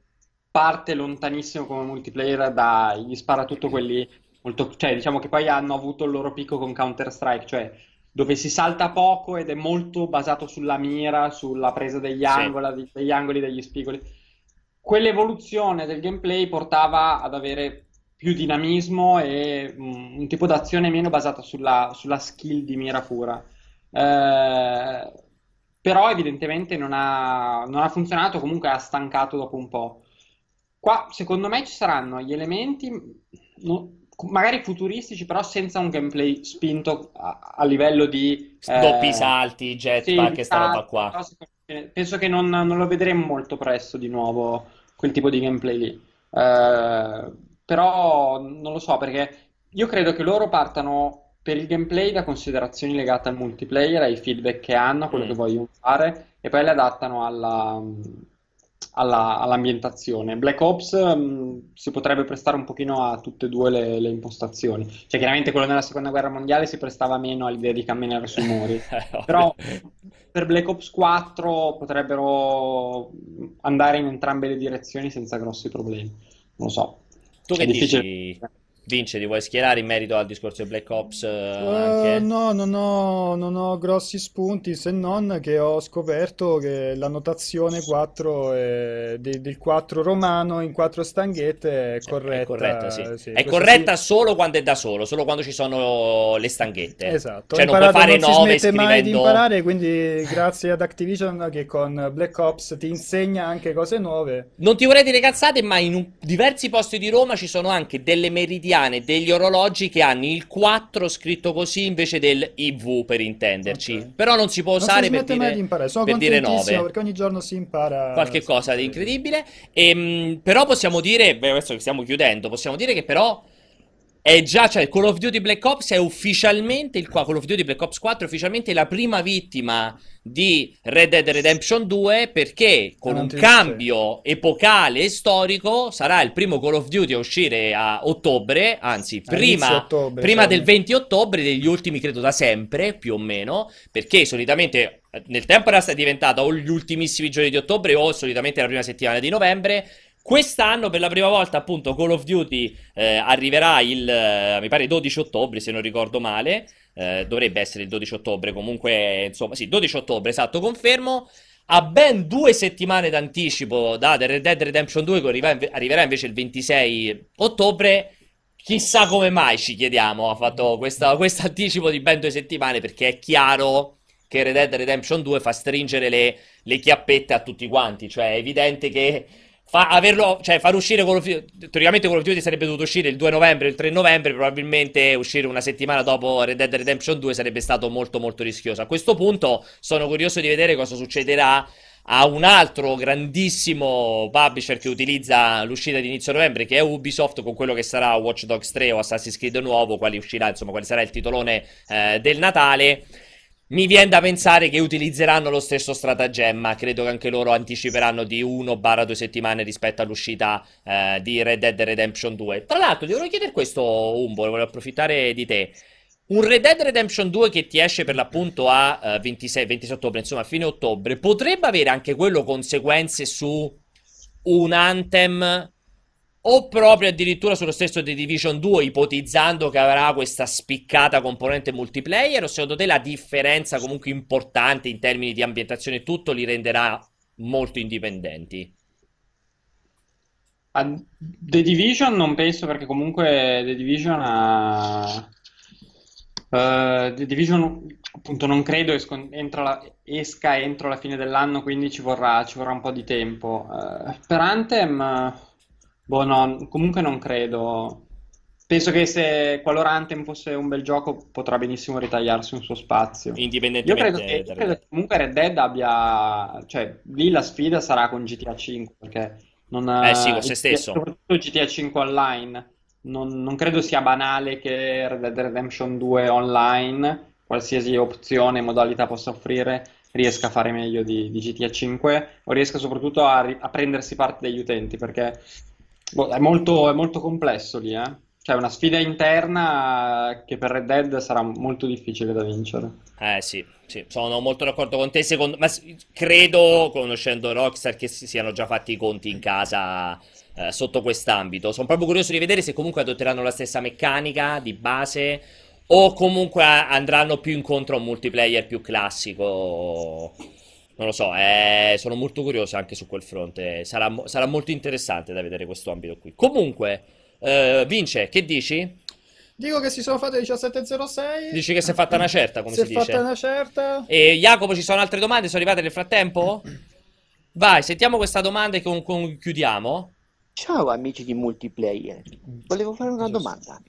parte lontanissimo come multiplayer dagli sparatutto quelli molto, cioè diciamo che poi hanno avuto il loro picco con Counter Strike, cioè dove si salta poco ed è molto basato sulla mira, sulla presa degli angoli, sì. degli angoli, degli spigoli. Quell'evoluzione del gameplay portava ad avere più dinamismo e um, un tipo d'azione meno basata sulla, sulla skill di mira pura. Eh, però evidentemente non ha, non ha, funzionato, comunque ha stancato dopo un po'. Qua secondo me ci saranno gli elementi, no, magari futuristici, però senza un gameplay spinto a, a livello di... Eh, Doppi salti, jetpack sì, e sta roba qua. Penso che non, non, lo vedremo molto presto di nuovo quel tipo di gameplay lì. Eh, però non lo so perché io credo che loro partano per il gameplay da considerazioni legate al multiplayer, ai feedback che hanno, a quello mm. che vogliono fare e poi le adattano alla, alla, all'ambientazione. Black Ops um, si potrebbe prestare un pochino a tutte e due le, le, impostazioni. Cioè, chiaramente quello nella seconda guerra mondiale si prestava meno all'idea di camminare sui muri. Però per Black Ops 4 potrebbero andare in entrambe le direzioni senza grossi problemi. Non lo so. Tu che dici? Vince, ti vuoi schierare in merito al discorso di Black Ops? Uh, no, non ho, non ho, grossi spunti se non che ho scoperto che la notazione 4 è, di, del 4 romano in 4 stanghette è corretta. È corretta, sì. Sì, è corretta sì. solo quando è da solo, solo quando ci sono le stanghette. Esatto. Cioè non puoi fare non 9 si smette scrivendo... mai di imparare, quindi grazie ad Activision che con Black Ops ti insegna anche cose nuove. Non ti vorrei dire cazzate, ma in un, diversi posti di Roma ci sono anche delle meridiane italiane degli orologi che hanno il 4 scritto così invece del IV per intenderci. Okay. Però non si può usare non si per, dire, di imparare. Sono per dire 9. perché ogni giorno si impara qualche cosa di incredibile. E, ehm, però possiamo dire, beh, adesso che stiamo chiudendo, possiamo dire che però è già, cioè Call of Duty Black Ops è ufficialmente il Call of Duty Black Ops 4 è ufficialmente la prima vittima di Red Dead Redemption 2 perché con un cambio epocale e storico sarà il primo Call of Duty a uscire a ottobre, anzi prima, ottobre, prima cioè... del 20 ottobre degli ultimi credo da sempre più o meno perché solitamente nel tempo era diventata o gli ultimissimi giorni di ottobre o solitamente la prima settimana di novembre Quest'anno per la prima volta appunto Call of Duty eh, arriverà il, eh, mi pare 12 ottobre se non ricordo male, eh, dovrebbe essere il 12 ottobre comunque, insomma sì, 12 ottobre, esatto, confermo, a ben due settimane d'anticipo da The Red Dead Redemption 2 che arriverà invece il 26 ottobre. Chissà come mai ci chiediamo, ha fatto questo anticipo di ben due settimane perché è chiaro che Red Dead Redemption 2 fa stringere le, le chiappette a tutti quanti, cioè è evidente che fa averlo, cioè far uscire Call of Duty, teoricamente Call of sarebbe dovuto uscire il 2 novembre, il 3 novembre, probabilmente uscire una settimana dopo Red Dead Redemption 2 sarebbe stato molto molto rischioso. A questo punto sono curioso di vedere cosa succederà a un altro grandissimo publisher che utilizza l'uscita di inizio novembre, che è Ubisoft, con quello che sarà Watch Dogs 3 o Assassin's Creed nuovo, quali uscirà, insomma, quale sarà il titolone eh, del Natale. Mi viene da pensare che utilizzeranno lo stesso stratagemma, credo che anche loro anticiperanno di 1-2 settimane rispetto all'uscita eh, di Red Dead Redemption 2. Tra l'altro, ti volevo chiedere questo, Umbo, volevo approfittare di te. Un Red Dead Redemption 2 che ti esce per l'appunto a uh, 26, 27 ottobre, insomma a fine ottobre, potrebbe avere anche quello conseguenze su un Anthem o proprio addirittura sullo stesso The Division 2, ipotizzando che avrà questa spiccata componente multiplayer, o secondo te la differenza comunque importante in termini di ambientazione e tutto li renderà molto indipendenti? The Division non penso perché comunque The Division ha... Uh, The Division appunto non credo esco, la, esca entro la fine dell'anno, quindi ci vorrà, ci vorrà un po' di tempo. Uh, per Anthem Boh, no, comunque non credo. Penso che se qualora Anthem fosse un bel gioco potrà benissimo ritagliarsi un suo spazio. Indipendentemente. Io credo che, credo che comunque Red Dead abbia... Cioè, lì la sfida sarà con GTA 5, perché non... Eh sì, con se stesso. Soprattutto GTA 5 online. Non, non credo sia banale che Red Dead Redemption 2 online, qualsiasi opzione e modalità possa offrire, riesca a fare meglio di, di GTA 5 o riesca soprattutto a, a prendersi parte degli utenti, perché Boh, è, molto, è molto complesso lì, eh. Cioè, una sfida interna che per Red Dead sarà molto difficile da vincere. Eh sì, sì, sono molto d'accordo con te. Secondo... Ma credo, conoscendo Rockstar, che si siano già fatti i conti in casa eh, sotto quest'ambito. Sono proprio curioso di vedere se comunque adotteranno la stessa meccanica di base o comunque andranno più incontro a un multiplayer più classico. Non lo so, eh, sono molto curioso anche su quel fronte. Sarà, sarà, molto interessante da vedere questo ambito qui. Comunque, eh, Vince, che dici? Dico che si sono fatte 17.06. Dici che si è fatta una certa, come si, si è fatta una certa. E Jacopo, ci sono altre domande? Sono arrivate nel frattempo? Vai, sentiamo questa domanda e con, con chiudiamo. Ciao amici di multiplayer, volevo fare una domanda.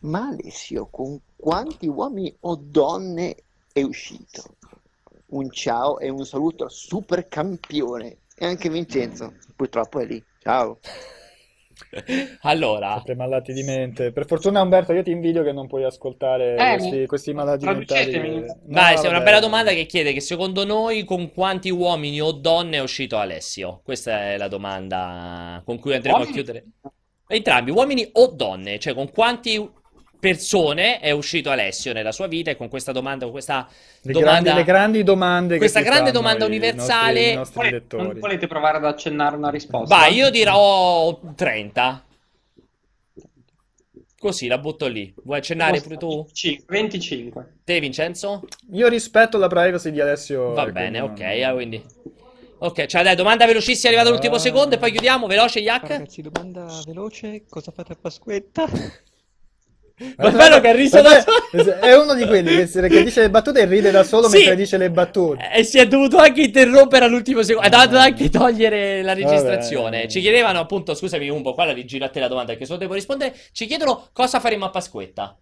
Ma Alessio, con quanti uomini o donne è uscito? Un ciao e un saluto al super campione e anche Vincenzo, purtroppo è lì. Ciao. allora, sempre malati di mente. Per fortuna, Umberto, io ti invidio che non puoi ascoltare eh, questi, questi, malati mentali. No, Dai, è una bella domanda che chiede che secondo noi con quanti uomini o donne è uscito Alessio? Questa è la domanda con cui andremo uomini? a chiudere. Entrambi, uomini o donne, cioè con quanti persone è uscito Alessio nella sua vita e con questa domanda, con questa le, domanda, grandi, le grandi domande questa grande domanda universale i nostri, i nostri volete, volete provare ad accennare una risposta? vai io dirò 30 Così la butto lì. Vuoi accennare pure tu? 25. Te, Vincenzo? Io rispetto la privacy di Alessio. Va bene, ok, non... quindi. Ok, cioè dai, domanda velocissima, è arrivato l'ultimo secondo e poi chiudiamo, veloce, Yak. Ragazzi, domanda veloce, cosa fate a Pasquetta? Ma bello che ha riso da solo. È uno di quelli che, che, dice le battute e ride da solo sì. mentre dice le battute. E si è dovuto anche interrompere all'ultimo secondo. Ha dovuto anche togliere la registrazione. Vabbè. Ci chiedevano appunto, scusami un po', qua la rigiro a te la domanda che solo devo rispondere. Ci chiedono cosa faremo a Pasquetta.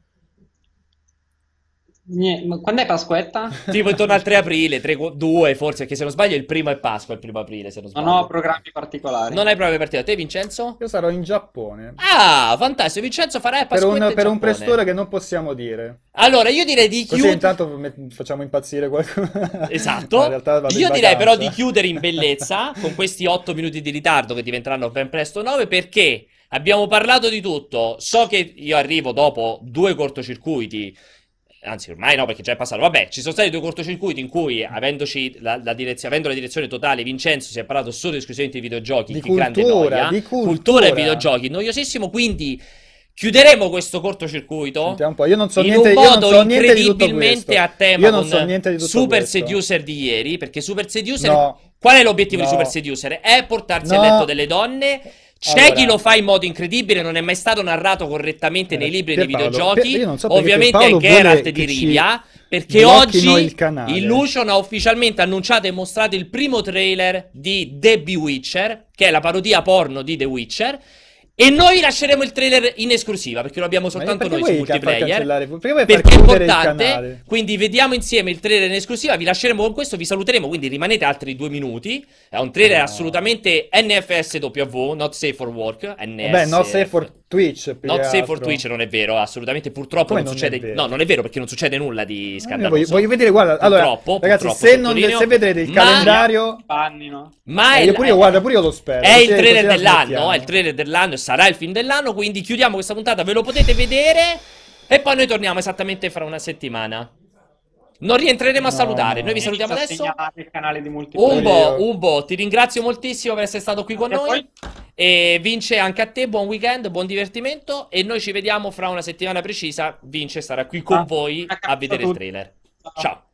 Quando è Pasquetta? Tipo intorno al 3 aprile, 3, 2 forse, che se non sbaglio il primo è Pasqua, il primo aprile se non sbaglio. Non ho programmi particolari. Non hai programmi particolari. Te Vincenzo? Io sarò in Giappone. Ah, fantastico. Vincenzo farà Pasquetta Per un, per un prestore che non possiamo dire. Allora, io direi di chiudere... Così intanto facciamo impazzire qualcuno. Esatto. io direi però di chiudere in bellezza con questi 8 minuti di ritardo che diventeranno ben presto 9 perché abbiamo parlato di tutto. So che io arrivo dopo due cortocircuiti anzi ormai no perché già è passato, vabbè, ci sono stati due cortocircuiti in cui, avendoci la, la direzio- avendo la direzione totale, Vincenzo si è parlato solo esclusivamente di videogiochi, di cultura, grande noia, di cultura. cultura e videogiochi, noiosissimo, quindi chiuderemo questo cortocircuito un po'. Io non so niente, in modo so incredibilmente a tema con Super questo. Seducer di ieri, perché Super Seducer, no, qual è l'obiettivo no, di Super Seducer? È portarsi no, a letto delle donne c'è allora, chi lo fa in modo incredibile, non è mai stato narrato correttamente nei libri e nei videogiochi. So Ovviamente è Geralt di Rivia. Perché oggi il Illusion ha ufficialmente annunciato e mostrato il primo trailer di The Bewitcher, che è la parodia porno di The Witcher. E noi lasceremo il trailer in esclusiva perché lo abbiamo soltanto noi su multiplayer. Perché, perché è importante. Quindi vediamo insieme il trailer in esclusiva. Vi lasceremo con questo. Vi saluteremo. Quindi rimanete altri due minuti. È un trailer no. assolutamente NFSW, not safe for work. NS... Beh, not safe for Twitch. Not safe for Twitch non è vero, assolutamente. Purtroppo non, non, succede. No, non è vero perché non succede nulla di scandaloso. Voglio, voglio, vedere, guarda. Allora, ragazzi, se, non, se vedrete il ma... calendario. Pannino. Ma eh, io pure io, guarda, pure io lo spero. È il trailer dell'anno. È il trailer dell'anno. Sarà il film dell'anno. Quindi chiudiamo questa puntata. Ve lo potete vedere. E poi noi torniamo esattamente fra una settimana. Non rientreremo a salutare. Noi vi salutiamo adesso. Umbo, Umbo, ti ringrazio moltissimo per essere stato qui con noi. E Vince anche a te, buon weekend, buon divertimento. E noi ci vediamo fra una settimana precisa. Vince sarà qui con ah, voi a vedere il trailer. Ciao.